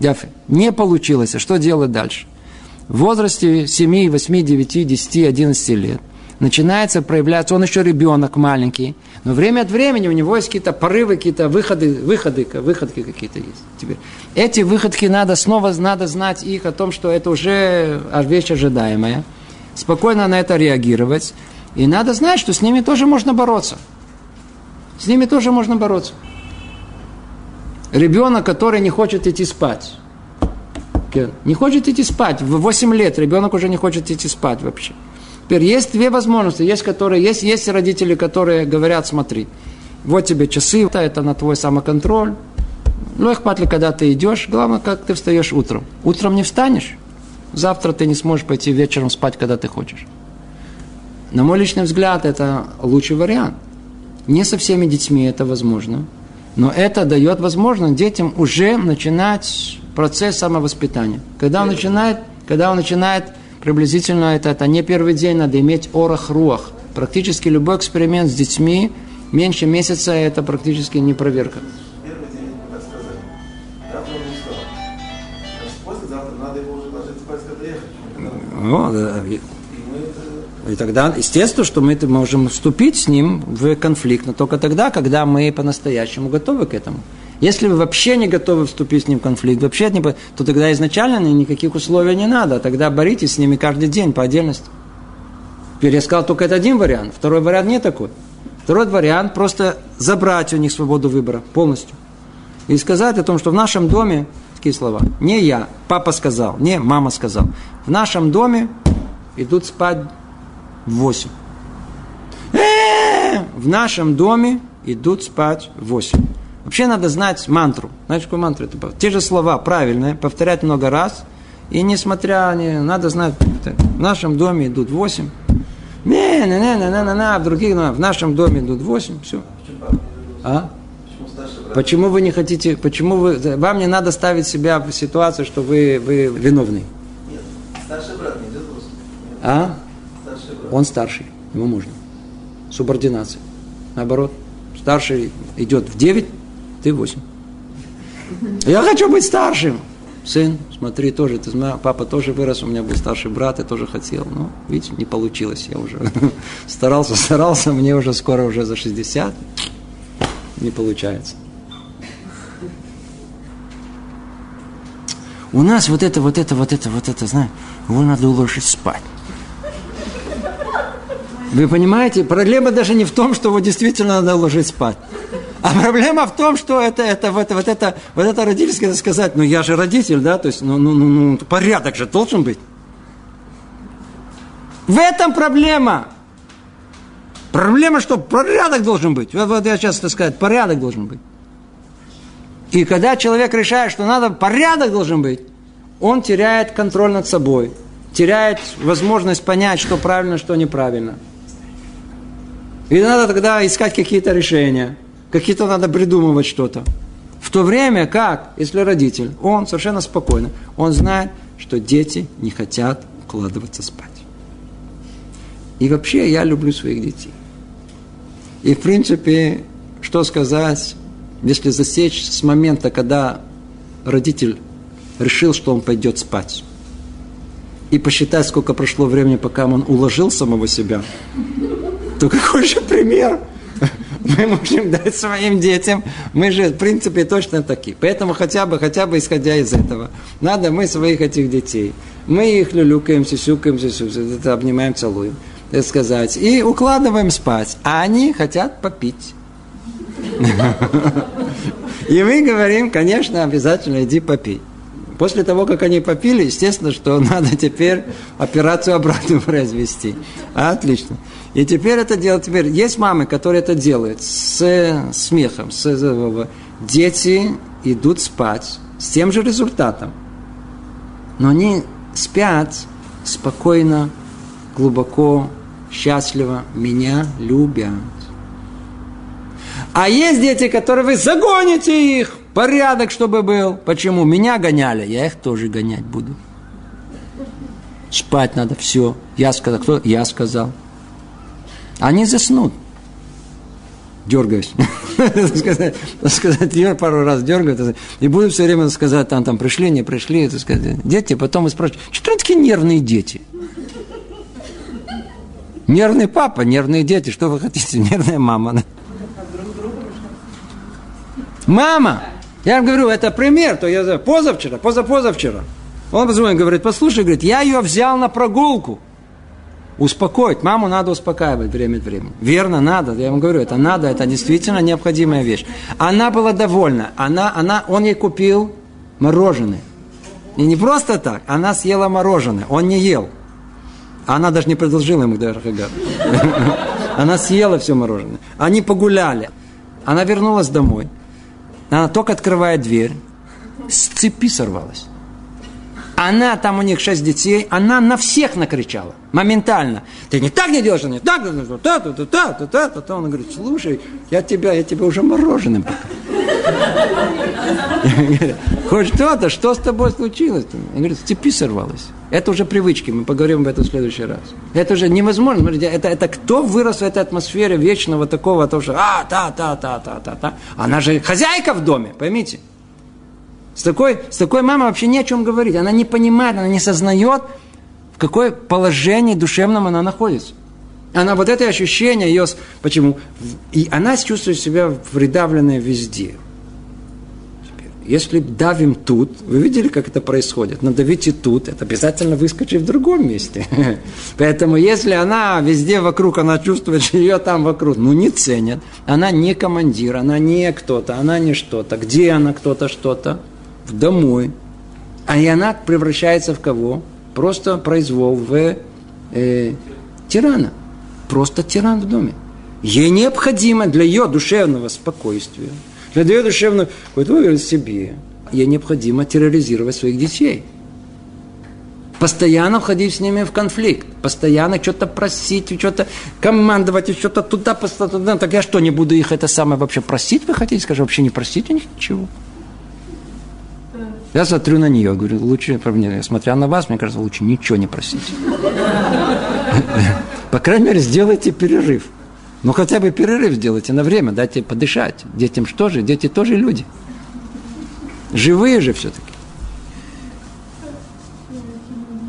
Яфе. Не получилось. А что делать дальше? В возрасте 7, 8, 9, 10, 11 лет начинается проявляться, он еще ребенок маленький, но время от времени у него есть какие-то порывы, какие-то выходы, выходы, выходки какие-то есть. Теперь, эти выходки надо снова надо знать их о том, что это уже вещь ожидаемая, спокойно на это реагировать, и надо знать, что с ними тоже можно бороться. С ними тоже можно бороться. Ребенок, который не хочет идти спать. Не хочет идти спать. В 8 лет ребенок уже не хочет идти спать вообще. Теперь есть две возможности. Есть, которые, есть, есть родители, которые говорят, смотри, вот тебе часы, это на твой самоконтроль. Ну, их ли, когда ты идешь, главное, как ты встаешь утром. Утром не встанешь, завтра ты не сможешь пойти вечером спать, когда ты хочешь. На мой личный взгляд, это лучший вариант. Не со всеми детьми это возможно. Но это дает возможность детям уже начинать процесс самовоспитания. Когда он начинает, когда он начинает приблизительно это, это не первый день, надо иметь орах руах. Практически любой эксперимент с детьми меньше месяца это практически не проверка. Завтра надо его уже ложить спать, когда ехать. И тогда, естественно, что мы можем вступить с ним в конфликт, но только тогда, когда мы по-настоящему готовы к этому. Если вы вообще не готовы вступить с ним в конфликт, вообще не, то тогда изначально никаких условий не надо. Тогда боритесь с ними каждый день по отдельности. Теперь я сказал только это один вариант. Второй вариант не такой. Второй вариант просто забрать у них свободу выбора полностью. И сказать о том, что в нашем доме такие слова. Не я, папа сказал, не мама сказал. В нашем доме идут спать в 8. Э, В нашем доме идут спать в 8. Вообще надо знать мантру. Знаешь, какую мантру это? Те же слова правильные, повторять много раз. И несмотря, не, надо знать, в нашем доме идут 8. Не, не, не, не, не, не, в других, в нашем доме идут 8, все. А? Почему вы не хотите, почему вы, вам не надо ставить себя в ситуацию, что вы, вы виновный? Нет, старший брат не идет. Нет, А? Он старший, ему можно. Субординация. Наоборот, старший идет в 9, ты в 8. Я хочу быть старшим. Сын, смотри, тоже, ты знаешь, папа тоже вырос, у меня был старший брат, я тоже хотел. Но, видите, не получилось, я уже старался, старался, мне уже скоро уже за 60, не получается. У нас вот это, вот это, вот это, вот это, знаешь, его надо уложить спать. Вы понимаете, проблема даже не в том, что его действительно надо ложить спать. А проблема в том, что это, это, вот, вот это, вот это родительское сказать, ну я же родитель, да, то есть, ну, ну, ну, ну, порядок же должен быть. В этом проблема. Проблема, что порядок должен быть. Вот, вот я сейчас так сказать, порядок должен быть. И когда человек решает, что надо, порядок должен быть, он теряет контроль над собой, теряет возможность понять, что правильно, что неправильно. И надо тогда искать какие-то решения, какие-то надо придумывать что-то. В то время как, если родитель, он совершенно спокойно, он знает, что дети не хотят укладываться спать. И вообще я люблю своих детей. И в принципе, что сказать, если засечь с момента, когда родитель решил, что он пойдет спать, и посчитать, сколько прошло времени, пока он уложил самого себя, то какой же пример мы можем дать своим детям? Мы же, в принципе, точно такие. Поэтому хотя бы, хотя бы исходя из этого, надо мы своих этих детей, мы их люлюкаем, сюсюкаем, сюсюкаем, обнимаем, целуем, так сказать, и укладываем спать, а они хотят попить. И мы говорим, конечно, обязательно иди попей. После того, как они попили, естественно, что надо теперь операцию обратно произвести. Отлично. И теперь это делать. Теперь есть мамы, которые это делают с смехом. С, дети идут спать с тем же результатом. Но они спят спокойно, глубоко, счастливо, меня любят. А есть дети, которые вы загоните их, порядок, чтобы был. Почему? Меня гоняли, я их тоже гонять буду. Спать надо, все. Я сказал, кто? Я сказал. Они заснут. Дергаюсь. сказать, пару раз дергают. И буду все время сказать, там, там, пришли, не пришли. Это. Дети, потом вы спрашиваете, что они такие нервные дети? Нервный папа, нервные дети. Что вы хотите? Нервная мама. Мама! Я вам говорю, это пример, то я позавчера, позапозавчера. Он позвонит, говорит, послушай, говорит, я ее взял на прогулку. Успокоить. Маму надо успокаивать время от времени. Верно, надо. Я вам говорю, это надо, это действительно необходимая вещь. Она была довольна. Она, она, он ей купил мороженое. И не просто так, она съела мороженое. Он не ел. Она даже не предложила ему даже Она съела все мороженое. Они погуляли. Она вернулась домой. Она только открывает дверь, с цепи сорвалась. Она, там у них шесть детей, она на всех накричала, моментально. Ты не так не делаешь, не так, та та та та та та та Он говорит, слушай, я тебя, я тебя уже мороженым Хоть что-то, что с тобой случилось? Он говорит, с цепи сорвалась. Это уже привычки, мы поговорим об этом в следующий раз. Это уже невозможно. Смотрите, это, это кто вырос в этой атмосфере вечного такого, то, что а, та, та, та, та, та, та. Она же хозяйка в доме, поймите. С такой, с такой мамой вообще не о чем говорить. Она не понимает, она не сознает, в какое положении душевном она находится. Она вот это ощущение ее... Почему? И она чувствует себя придавленной везде. Если давим тут, вы видели, как это происходит? Надавите тут, это обязательно выскочит в другом месте. Поэтому если она везде вокруг, она чувствует, что ее там вокруг, ну не ценят. Она не командир, она не кто-то, она не что-то. Где она кто-то, что-то? домой, а и она превращается в кого? Просто произвол в э, тирана. Просто тиран в доме. Ей необходимо для ее душевного спокойствия, для ее душевного какой-то уверенности в себе, ей необходимо терроризировать своих детей. Постоянно входить с ними в конфликт, постоянно что-то просить, что-то командовать, что-то туда, туда. Так я что, не буду их это самое вообще просить, вы хотите? Скажу, вообще не просить у них ничего. Я смотрю на нее, говорю, лучше, смотря на вас, мне кажется, лучше ничего не просить. По крайней мере, сделайте перерыв. Ну, хотя бы перерыв сделайте на время, дайте подышать. Детям что же? Дети тоже люди. Живые же все-таки.